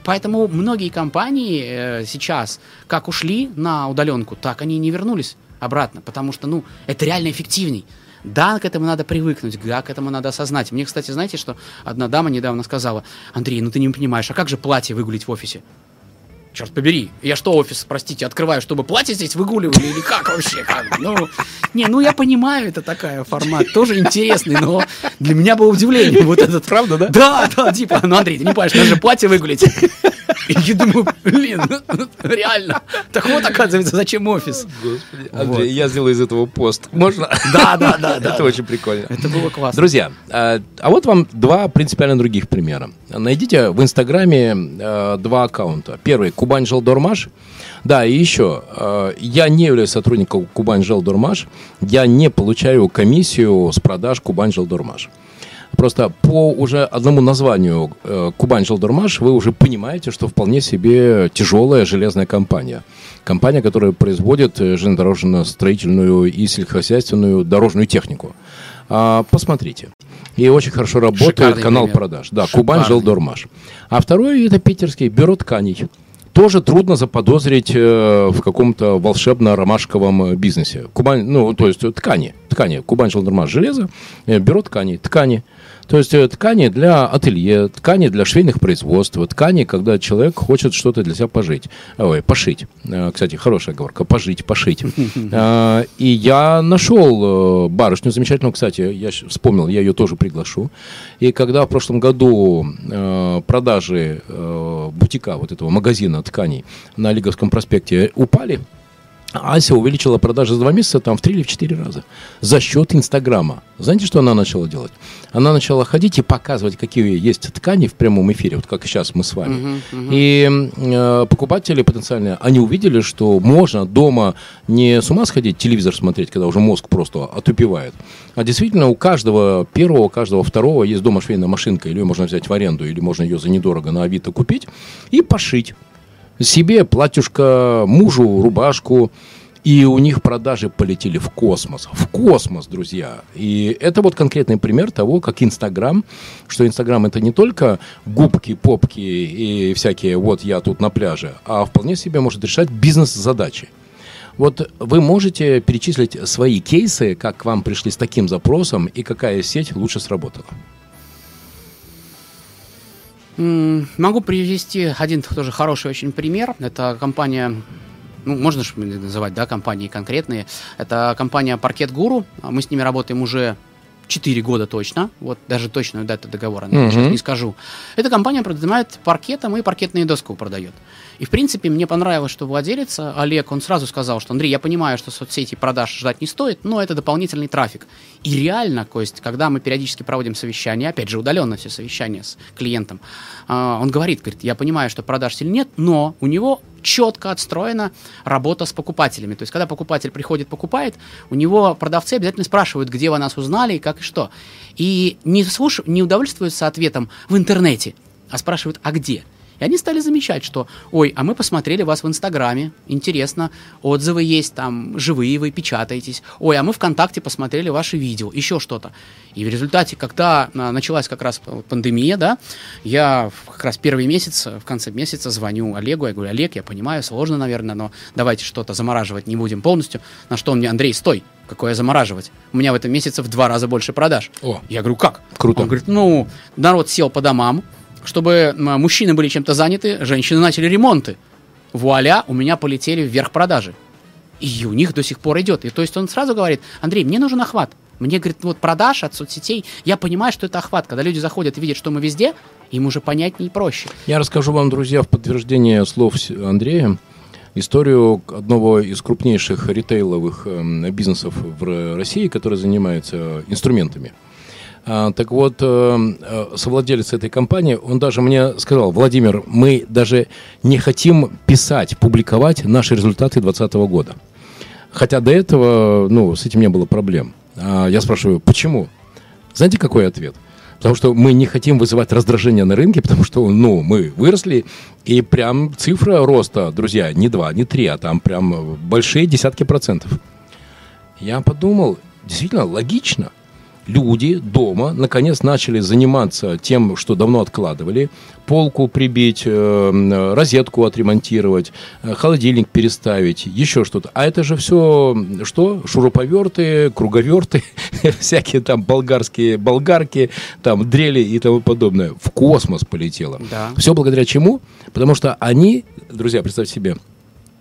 Поэтому многие компании э, сейчас как ушли на удаленку, так они и не вернулись обратно, потому что, ну, это реально эффективней. Да, к этому надо привыкнуть, да, к этому надо осознать. Мне, кстати, знаете, что одна дама недавно сказала, Андрей, ну ты не понимаешь, а как же платье выгулить в офисе? Черт побери, я что офис, простите, открываю, чтобы платье здесь выгуливали или как вообще? Как? Ну, не, ну я понимаю, это такая формат, тоже интересный, но для меня было удивление вот этот. Правда, да? Да, да, типа, ну Андрей, ты не понимаешь, надо же платье выгулить. И я думаю, блин, реально. Так вот, оказывается, зачем офис? Господи, Андрей, вот. я сделаю из этого пост. Можно? Да, да, да. Это да. очень прикольно. Это было классно. Друзья, а, а вот вам два принципиально других примера. Найдите в Инстаграме а, два аккаунта. Первый – Кубань Желдормаш. Да, и еще, э, я не являюсь сотрудником Кубань Желдормаш, я не получаю комиссию с продаж Кубань Желдормаш. Просто по уже одному названию э, Кубань Желдормаш вы уже понимаете, что вполне себе тяжелая железная компания. Компания, которая производит э, железнодорожно-строительную и сельскохозяйственную дорожную технику. А, посмотрите. И очень хорошо работает Шикарный канал пример. продаж. Да, Шикарный. Кубань Желдормаш. А второй это питерский бюро тканей тоже трудно заподозрить э, в каком-то волшебно-ромашковом бизнесе. Кубань, ну, то есть ткани, ткани. Кубань Желдермаш железо, э, бюро ткани, ткани. То есть э, ткани для ателье, ткани для швейных производств, ткани, когда человек хочет что-то для себя пожить. Ой, пошить. Э, кстати, хорошая оговорка. Пожить, пошить. (laughs) Э, и я нашел барышню замечательную, кстати, я вспомнил, я ее тоже приглашу. И когда в прошлом году продажи бутика, вот этого магазина тканей на Лиговском проспекте упали, Ася увеличила продажи за два месяца там в три или в четыре раза за счет Инстаграма. Знаете, что она начала делать? Она начала ходить и показывать, какие есть ткани в прямом эфире, вот как сейчас мы с вами. Uh-huh, uh-huh. И э, покупатели потенциальные, они увидели, что можно дома не с ума сходить, телевизор смотреть, когда уже мозг просто отупевает, а действительно у каждого первого, у каждого второго есть дома швейная машинка, или ее можно взять в аренду, или можно ее за недорого на Авито купить и пошить себе платьюшко, мужу рубашку, и у них продажи полетели в космос. В космос, друзья. И это вот конкретный пример того, как Инстаграм, что Инстаграм это не только губки, попки и всякие «вот я тут на пляже», а вполне себе может решать бизнес-задачи. Вот вы можете перечислить свои кейсы, как к вам пришли с таким запросом и какая сеть лучше сработала? Могу привести один тоже хороший очень пример. Это компания ну, можно же называть, да, компании конкретные. Это компания Паркет Гуру. Мы с ними работаем уже 4 года точно, вот даже точную дату договора uh-huh. сейчас не скажу. Эта компания продает паркетом и паркетные доску продает. И, в принципе, мне понравилось, что владелец Олег, он сразу сказал, что, Андрей, я понимаю, что соцсети продаж ждать не стоит, но это дополнительный трафик. И реально, то есть, когда мы периодически проводим совещания, опять же, удаленно все совещания с клиентом, а, он говорит, говорит, я понимаю, что продаж сильно нет, но у него четко отстроена работа с покупателями. То есть, когда покупатель приходит, покупает, у него продавцы обязательно спрашивают, где вы нас узнали и как и что. И не, слуш... не удовольствуются ответом в интернете, а спрашивают, а где? И они стали замечать, что, ой, а мы посмотрели вас в Инстаграме, интересно, отзывы есть там, живые вы печатаетесь. Ой, а мы ВКонтакте посмотрели ваши видео, еще что-то. И в результате, когда а, началась как раз пандемия, да, я как раз первый месяц, в конце месяца звоню Олегу, я говорю, Олег, я понимаю, сложно, наверное, но давайте что-то замораживать не будем полностью. На что он мне, Андрей, стой, какое замораживать? У меня в этом месяце в два раза больше продаж. О, Я говорю, как? Круто. Он говорит, ну, народ сел по домам, чтобы мужчины были чем-то заняты, женщины начали ремонты. Вуаля, у меня полетели вверх продажи. И у них до сих пор идет. И то есть он сразу говорит, Андрей, мне нужен охват. Мне, говорит, вот продаж от соцсетей, я понимаю, что это охват. Когда люди заходят и видят, что мы везде, им уже понятнее и проще. Я расскажу вам, друзья, в подтверждение слов Андрея, историю одного из крупнейших ритейловых эм, бизнесов в России, который занимается инструментами. А, так вот, э, э, совладелец этой компании, он даже мне сказал, Владимир, мы даже не хотим писать, публиковать наши результаты 2020 года. Хотя до этого, ну, с этим не было проблем. А я спрашиваю, почему? Знаете, какой ответ? Потому что мы не хотим вызывать раздражение на рынке, потому что, ну, мы выросли, и прям цифра роста, друзья, не два, не три, а там прям большие десятки процентов. Я подумал, действительно, логично. Люди дома наконец начали заниматься тем, что давно откладывали. Полку прибить, э, розетку отремонтировать, э, холодильник переставить, еще что-то. А это же все что? Шуруповерты, круговерты, (laughs) всякие там болгарские болгарки, там дрели и тому подобное. В космос полетело. Да. Все благодаря чему? Потому что они, друзья, представьте себе,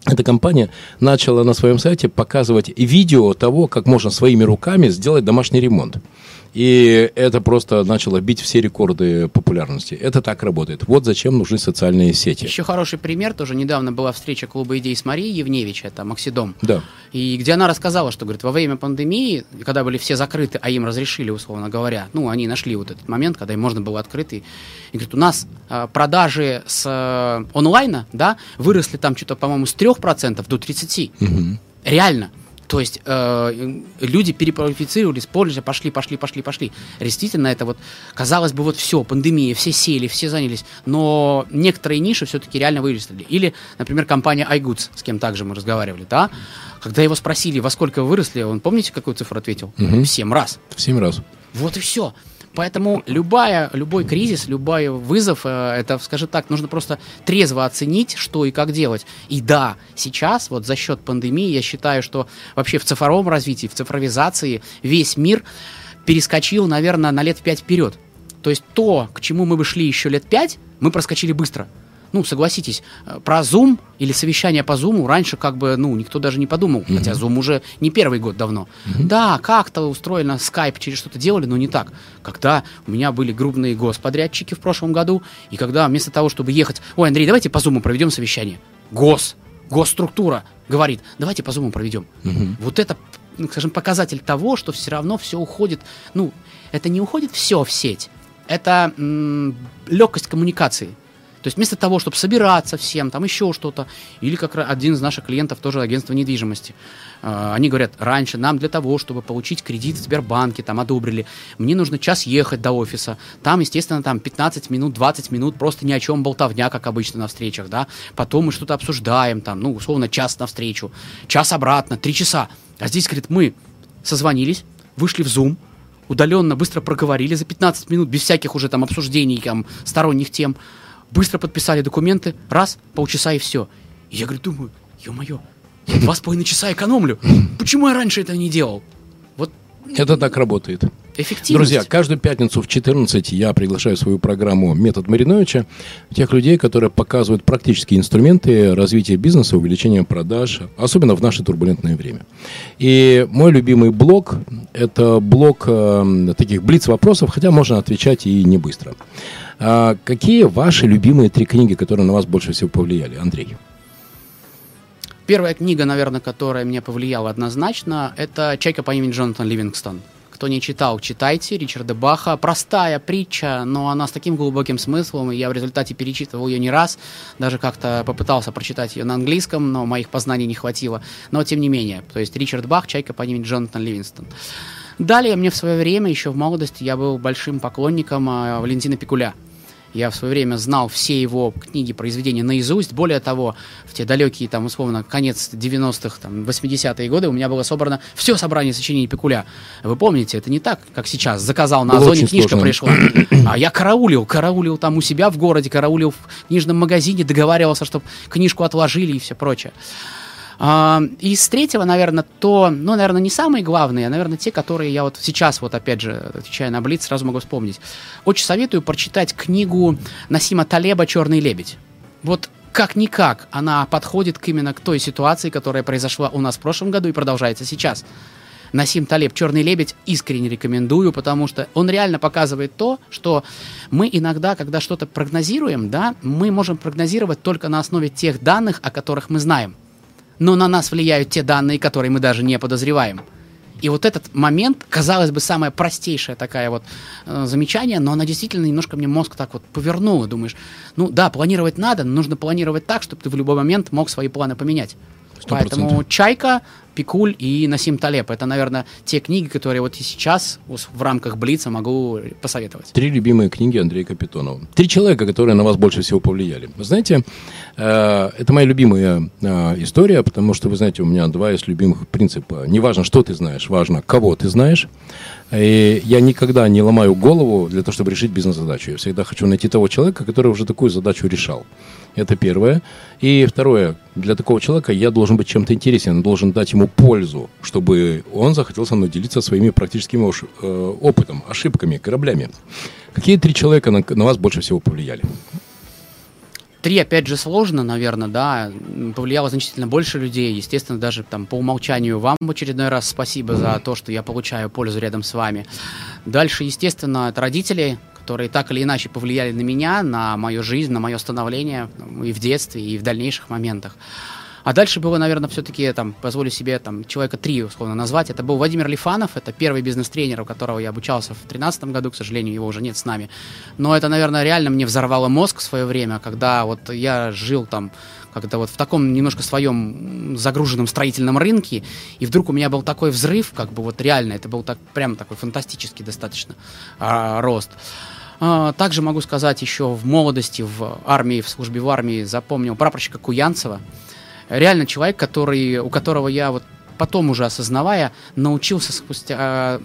эта компания начала на своем сайте показывать видео того, как можно своими руками сделать домашний ремонт. И это просто начало бить все рекорды популярности. Это так работает. Вот зачем нужны социальные сети. Еще хороший пример, тоже недавно была встреча клуба идей с Марией Евневич, это Максидом. Да. И где она рассказала, что, говорит, во время пандемии, когда были все закрыты, а им разрешили, условно говоря, ну, они нашли вот этот момент, когда им можно было открыты. И говорит, у нас а, продажи с а, онлайна, да, выросли там что-то, по-моему, с 3% до 30%. Мгм. Реально. То есть э, люди переквалифицировались, позже пошли, пошли, пошли, пошли. Действительно, это вот, казалось бы, вот все, пандемия, все сели, все занялись, но некоторые ниши все-таки реально вырастили. Или, например, компания iGoods, с кем также мы разговаривали, да, когда его спросили, во сколько вы выросли, он, помните, какую цифру ответил? Мгм. В семь раз. В семь раз. Вот и все. Поэтому любая, любой кризис, любой вызов, э, это, скажем так, нужно просто трезво оценить, что и как делать. И да, сейчас вот за счет пандемии я считаю, что вообще в цифровом развитии, в цифровизации весь мир перескочил, наверное, на лет пять вперед. То есть то, к чему мы бы шли еще лет пять, мы проскочили быстро. Ну, согласитесь, э, про Zoom или совещание по Zoom раньше как бы, ну, никто даже не подумал. Хотя Zoom уже не первый год давно. Да, как-то устроено Skype через что-то делали, но не так. Когда у меня были крупные господрядчики в прошлом году, и когда вместо того, чтобы ехать, ой, Андрей, давайте по Zoom проведем совещание. Гос, госструктура говорит, давайте по Zoom проведем. Вот это, ну, скажем, показатель того, что все равно все уходит, ну, это не уходит все в сеть, это м, легкость коммуникации. То есть вместо того, чтобы собираться всем, там еще что-то, или как один из наших клиентов, тоже агентство недвижимости, э, они говорят, раньше нам для того, чтобы получить кредит в Сбербанке, там одобрили, мне нужно час ехать до офиса, там, естественно, там 15 минут, 20 минут, просто ни о чем болтовня, как обычно на встречах, да, потом мы что-то обсуждаем, там, ну, условно, час на встречу, час обратно, три часа, а здесь, говорит, мы созвонились, вышли в Zoom, удаленно быстро проговорили за 15 минут, без всяких уже там обсуждений, там, сторонних тем, быстро подписали документы, раз, полчаса и все. И я говорю, думаю, ё-моё, я два с половиной часа экономлю. Почему я раньше это не делал? Вот Это так работает. Эффективность. Друзья, каждую пятницу в 14 я приглашаю в свою программу «Метод Мариновича» тех людей, которые показывают практические инструменты развития бизнеса, увеличения продаж, особенно в наше турбулентное время. И мой любимый блок – это блок э, таких блиц-вопросов, хотя можно отвечать и не быстро. А какие ваши любимые три книги, которые на вас больше всего повлияли, Андрей? Первая книга, наверное, которая мне повлияла однозначно, это «Чайка по имени Джонатан Ливингстон». Кто не читал, читайте. Ричарда Баха. Простая притча, но она с таким глубоким смыслом, и я в результате перечитывал ее не раз. Даже как-то попытался прочитать ее на английском, но моих познаний не хватило. Но тем не менее. То есть Ричард Бах, «Чайка по имени Джонатан Ливингстон». Далее мне в свое время, еще в молодости, я был большим поклонником а, Валентина Пикуля. Я в свое время знал все его книги, произведения наизусть. Более того, в те далекие, там, условно, конец 90-х, там, 80-е годы у меня было собрано все собрание сочинений Пикуля. Вы помните, это не так, как сейчас. Заказал на Озоне, книжка сложно. пришла. А я караулил, караулил там у себя в городе, караулил в книжном магазине, договаривался, чтобы книжку отложили и все прочее. А, из третьего, наверное, то, ну, наверное, не самые главные, а, наверное, те, которые я вот сейчас, вот опять же, отвечая на Блиц, сразу могу вспомнить. Очень советую прочитать книгу Насима Талеба «Черный лебедь». Вот как-никак она подходит к именно к той ситуации, которая произошла у нас в прошлом году и продолжается сейчас. Насим Талеб «Черный лебедь» искренне рекомендую, потому что он реально показывает то, что мы иногда, когда что-то прогнозируем, да, мы можем прогнозировать только на основе тех данных, о которых мы знаем – но на нас влияют те данные, которые мы даже не подозреваем. И вот этот момент, казалось бы, самое простейшее такое вот э, замечание, но она действительно немножко мне мозг так вот повернула. Думаешь, ну да, планировать надо, но нужно планировать так, чтобы ты в любой момент мог свои планы поменять. 100%. Поэтому «Чайка», Пикуль и Насим Талеб. Это, наверное, те книги, которые вот и сейчас в рамках Блица могу посоветовать. Три любимые книги Андрея Капитонова. Три человека, которые на вас больше всего повлияли. Вы знаете, это моя любимая э, история, потому что, вы знаете, у меня два из любимых принципа. Не важно, что ты знаешь, важно, кого ты знаешь. И я никогда не ломаю голову для того, чтобы решить бизнес-задачу. Я всегда хочу найти того человека, который уже такую задачу решал. Это первое. И второе, для такого человека я должен быть чем-то интересен, должен дать ему пользу, чтобы он захотел со мной делиться своими практическим э, опытом, ошибками, кораблями. Какие три человека на, на вас больше всего повлияли? Три, опять же, сложно, наверное, да. Повлияло значительно больше людей. Естественно, даже там по умолчанию вам в очередной раз спасибо за то, что я получаю пользу рядом с вами. Дальше, естественно, это родители, которые так или иначе повлияли на меня, на мою жизнь, на мое становление и в детстве, и в дальнейших моментах. А дальше было, наверное, все-таки, там, позволю себе, там, человека три, условно, назвать. Это был Владимир Лифанов, это первый бизнес-тренер, у которого я обучался в 2013 году, к сожалению, его уже нет с нами. Но это, наверное, реально мне взорвало мозг в свое время, когда вот я жил там как-то вот в таком немножко своем загруженном строительном рынке, и вдруг у меня был такой взрыв, как бы вот реально, это был так, прям такой фантастический достаточно а, рост. А, также могу сказать, еще в молодости, в армии, в службе в армии запомнил прапорщика Куянцева. Реально человек, который, у которого я вот потом уже осознавая, научился спустя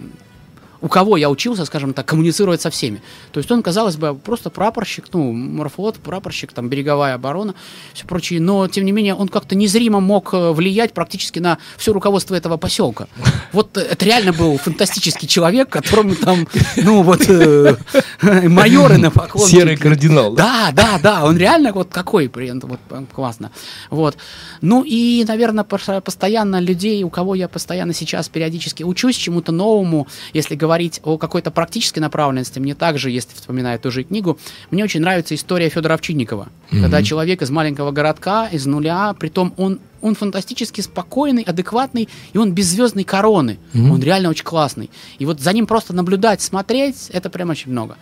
у кого я учился, скажем так, коммуницировать со всеми. То есть он, казалось бы, просто прапорщик, ну, морфлот, прапорщик, там, береговая оборона, все прочее, но, тем не менее, он как-то незримо мог э, влиять практически на все руководство этого поселка. (laughs) Вот это реально был фантастический человек, которому там, ну, вот, э, (laughs) майоры на поклон. Серый кардинал. Да, да, да, он реально вот какой, вот, классно. Вот. Ну, и, наверное, постоянно людей, у кого я постоянно сейчас периодически учусь чему-то новому, если говорить говорить о какой-то практической направленности, мне также, если вспоминаю ту же книгу, мне очень нравится история Федора Овчинникова. Mm-hmm. Когда человек из маленького городка, из нуля, притом он, он фантастически спокойный, адекватный, и он без звездной короны. Mm-hmm. Он реально очень классный. И вот за ним просто наблюдать, смотреть, это прям очень много.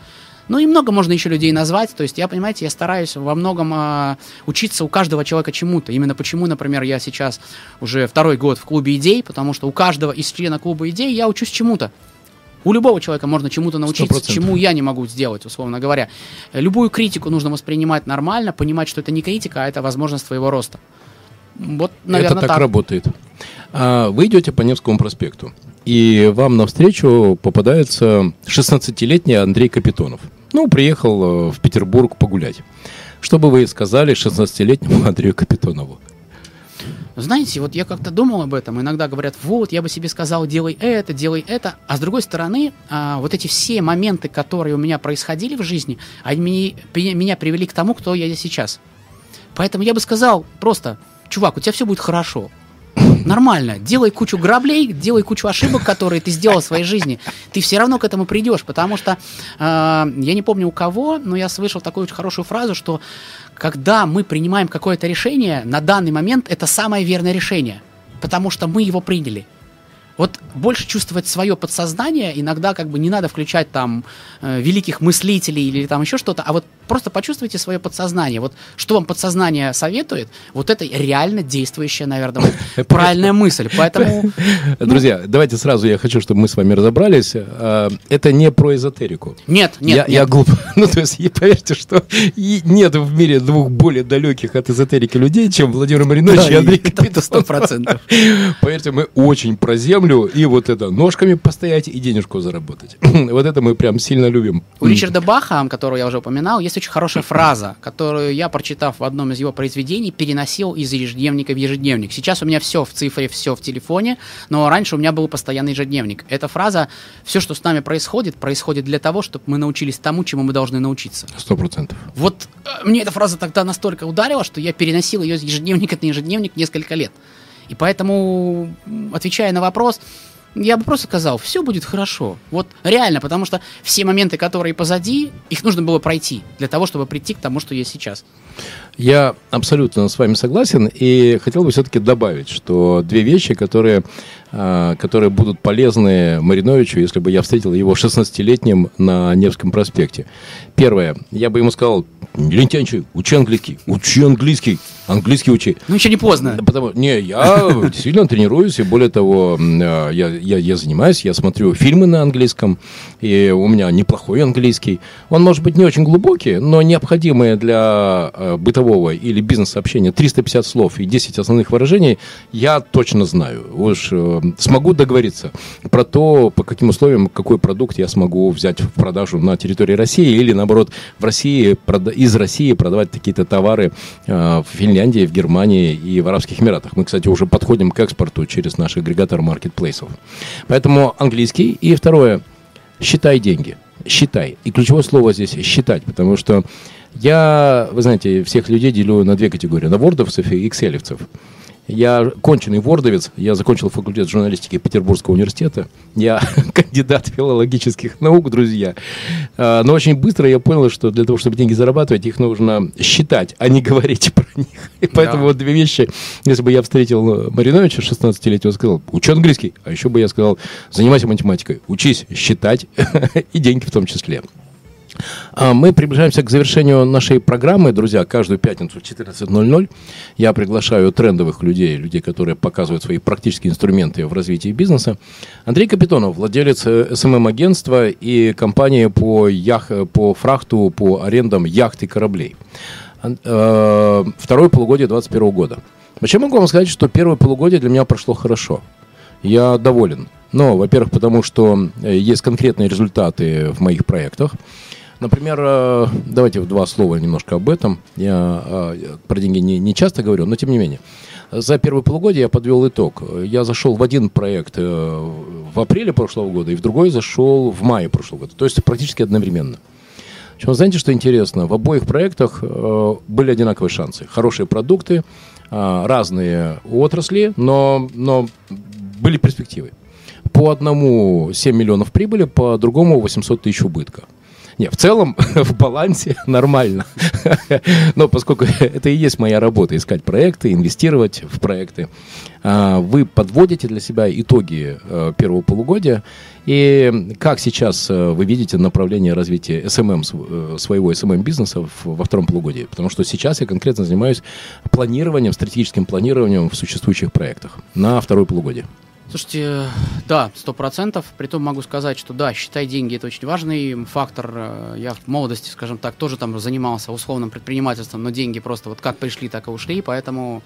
Ну и много можно еще людей назвать. То есть я, понимаете, я стараюсь во многом э, учиться у каждого человека чему-то. Именно почему, например, я сейчас уже второй год в клубе идей, потому что у каждого из члена клуба идей я учусь чему-то. У любого человека можно чему-то научиться, 100%. чему я не могу сделать, условно говоря. Любую критику нужно воспринимать нормально, понимать, что это не критика, а это возможность твоего роста. Вот, наверное, это так, так. работает. А, вы идете по Невскому проспекту, и вам навстречу попадается 16-летний Андрей Капитонов. Ну, приехал э, в Петербург погулять. Что бы вы сказали 16-летнему (laughs) Андрею Капитонову? Знаете, вот я как-то думал об этом. Иногда говорят, вот, я бы себе сказал, делай это, делай это. А с другой стороны, а, вот эти все моменты, которые у меня происходили в жизни, они меня привели к тому, кто я сейчас. Поэтому я бы сказал просто, чувак, у тебя все будет хорошо. Нормально. Делай кучу граблей, делай кучу ошибок, которые ты сделал в своей жизни. Ты все равно к этому придешь, потому что э, я не помню у кого, но я слышал такую очень хорошую фразу, что когда мы принимаем какое-то решение, на данный момент это самое верное решение, потому что мы его приняли. Вот больше чувствовать свое подсознание, иногда как бы не надо включать там э, великих мыслителей или там еще что-то, а вот просто почувствуйте свое подсознание. Вот что вам подсознание советует, вот это реально действующая, наверное, (laughs) правильная мысль. Поэтому... (laughs) Друзья, давайте сразу я хочу, чтобы мы с вами разобрались. А, это не про эзотерику. Нет, нет, я, глуп. (laughs) Ну, то есть, поверьте, что нет в мире двух более далеких от эзотерики людей, чем Владимир Маринович и Андрей Это сто процентов. Поверьте, мы очень про землю и вот это ножками постоять и денежку заработать. (clears throat) вот это мы прям сильно любим. У Ричарда Баха, которого я уже упоминал, есть очень хорошая фраза, которую я, прочитав в одном из его произведений, переносил из ежедневника в ежедневник. Сейчас у меня все в цифре, все в телефоне, но раньше у меня был постоянный ежедневник. Эта фраза «все, что с нами происходит, происходит для того, чтобы мы научились тому, чему мы должны научиться». Сто процентов. Вот э, мне эта фраза тогда настолько ударила, что я переносил ее из ежедневника на ежедневник несколько лет. И поэтому, отвечая на вопрос, я бы просто сказал, все будет хорошо. Вот реально, потому что все моменты, которые позади, их нужно было пройти для того, чтобы прийти к тому, что есть сейчас. Я абсолютно с вами согласен и хотел бы все-таки добавить, что две вещи, которые, а, которые будут полезны Мариновичу, если бы я встретил его 16-летним на Невском проспекте. Первое, я бы ему сказал, лентянчик, учи английский, учи английский, английский учи. Ну, еще не поздно. Потому, не, я действительно тренируюсь, и более того, а, я, я, я занимаюсь, я смотрю фильмы на английском, и у меня неплохой английский. Он может быть не очень глубокий, но необходимые для э, бытового или бизнес-сообщения 350 слов и 10 основных выражений я точно знаю. Уж э, смогу договориться про то, по каким условиям, какой продукт я смогу взять в продажу на территории России или, наоборот, в России, из России продавать какие-то товары э, в Финляндии, в Германии и в Арабских Эмиратах. Мы, кстати, уже подходим к экспорту через наш агрегатор маркетплейсов. Поэтому английский. И второе, считай деньги. Считай. И ключевое слово здесь считать, потому что я, вы знаете, всех людей делю на две категории. На вордовцев и экселевцев. Я конченый вордовец, я закончил факультет журналистики Петербургского университета. Я (laughs) кандидат филологических наук, друзья. А, но очень быстро я понял, что для того, чтобы деньги зарабатывать, их нужно считать, а не (laughs) говорить про них. И поэтому да. вот две вещи. Если бы я встретил Мариновича, 16-летнего, сказал, учи английский. А еще бы я сказал, занимайся математикой, учись считать (laughs) и деньги в том числе. А, мы приближаемся к завершению нашей программы, друзья. Каждую пятницу в 14.00 я приглашаю трендовых людей, людей, которые показывают свои практические инструменты в развитии бизнеса. Андрей Капитонов, владелец СММ-агентства и компании по, ях... по фрахту, по арендам яхт и кораблей. А, второе полугодие 2021 года. Вообще могу вам сказать, что первое полугодие для меня прошло хорошо. Я доволен. Но, во-первых, потому что э, есть конкретные результаты в моих проектах. Например, э, давайте в два слова немножко об этом. Я э, про деньги не, не часто говорю, но тем не менее. За первое полугодие я подвел итог. Я зашел в один проект э, в апреле прошлого года, и в другой зашел в мае прошлого года. То есть практически одновременно. Причем, знаете, что интересно? В обоих проектах были одинаковые шансы. Хорошие продукты, разные отрасли, но, но были перспективы. По одному 7 миллионов прибыли, по другому 800 тысяч убытка. Не, в целом (laughs) в балансе нормально. (laughs) Но поскольку это и есть моя работа, искать проекты, инвестировать в проекты, а, вы подводите для себя итоги э, первого полугодия. И как сейчас э, вы видите направление развития SMM, э, своего SMM-бизнеса во втором полугодии? Потому что сейчас я конкретно занимаюсь планированием, стратегическим планированием в существующих проектах на второе полугодие. Слушайте, да, сто процентов. Притом могу сказать, что да, считай деньги это очень важный фактор. Я в молодости, скажем так, тоже там занимался условным предпринимательством, но деньги просто вот как пришли, так и ушли, поэтому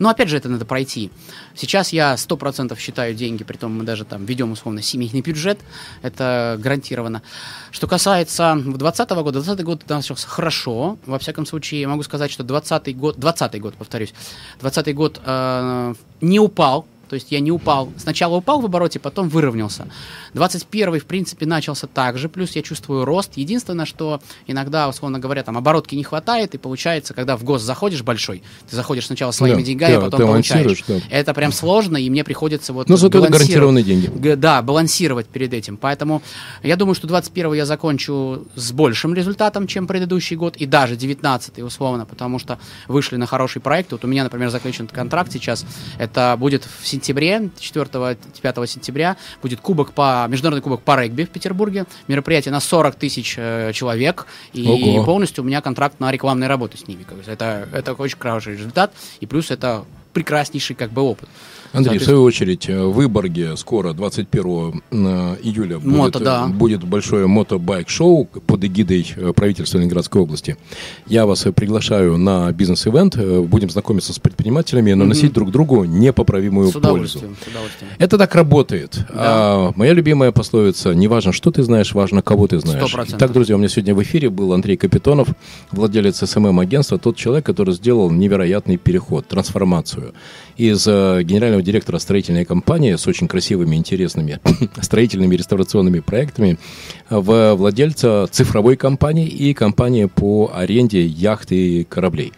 но опять же, это надо пройти. Сейчас я сто процентов считаю деньги, при том мы даже там ведем условно семейный бюджет, это гарантированно. Что касается 2020 года, 2020 год начался хорошо. Во всяком случае, могу сказать, что 2020 год, 2020 год, повторюсь, 2020 год э, не упал то есть я не упал. Сначала упал в обороте, потом выровнялся. 21 в принципе, начался так же, плюс я чувствую рост. Единственное, что иногда, условно говоря, там оборотки не хватает, и получается, когда в ГОС заходишь большой, ты заходишь сначала своими да, деньгами, а потом получаешь. Да. Это прям сложно, и мне приходится вот Но зато это гарантированные деньги. Да, балансировать перед этим. Поэтому я думаю, что 21 я закончу с большим результатом, чем предыдущий год, и даже 19 условно, потому что вышли на хороший проект. Вот у меня, например, заключен контракт сейчас, это будет в сентябре сентябре, 4-5 сентября, будет кубок по, международный кубок по регби в Петербурге. Мероприятие на 40 тысяч э, человек. И Ого. полностью у меня контракт на рекламные работы с ними. Это, это очень хороший результат. И плюс это прекраснейший как бы опыт. Андрей, в свою очередь, э, в Выборге скоро, 21 э, июля, будет, Мото, да. будет большое мотобайк-шоу под эгидой э, правительства Ленинградской области. Я вас приглашаю на бизнес-ивент, будем знакомиться с предпринимателями, наносить mm-hmm. друг другу непоправимую с пользу. С. Это так работает. Да. А, моя любимая пословица, не важно, что ты знаешь, важно, кого ты знаешь. 100%. Итак, друзья, у меня сегодня в эфире был Андрей Капитонов, владелец СММ-агентства, тот человек, который сделал невероятный переход, трансформацию из генерального генерального директора строительной компании с очень красивыми, интересными (coughs) строительными реставрационными проектами в владельца цифровой компании и компании по аренде яхт и кораблей.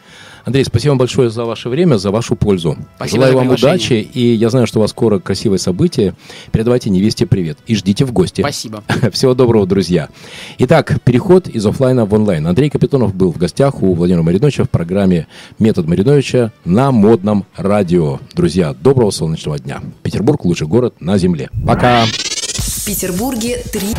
Андрей, спасибо вам большое за ваше время, за вашу пользу. Спасибо Желаю вам удачи, и я знаю, что у вас скоро красивое событие. Передавайте невесте привет и ждите в гости. Спасибо. (laughs) Всего доброго, друзья. Итак, переход из офлайна в онлайн. Андрей Капитонов был в гостях у Владимира Мариновича в программе «Метод Мариновича» на модном радио. Друзья, доброго солнечного дня. Петербург – лучший город на земле. Пока. В Петербурге три...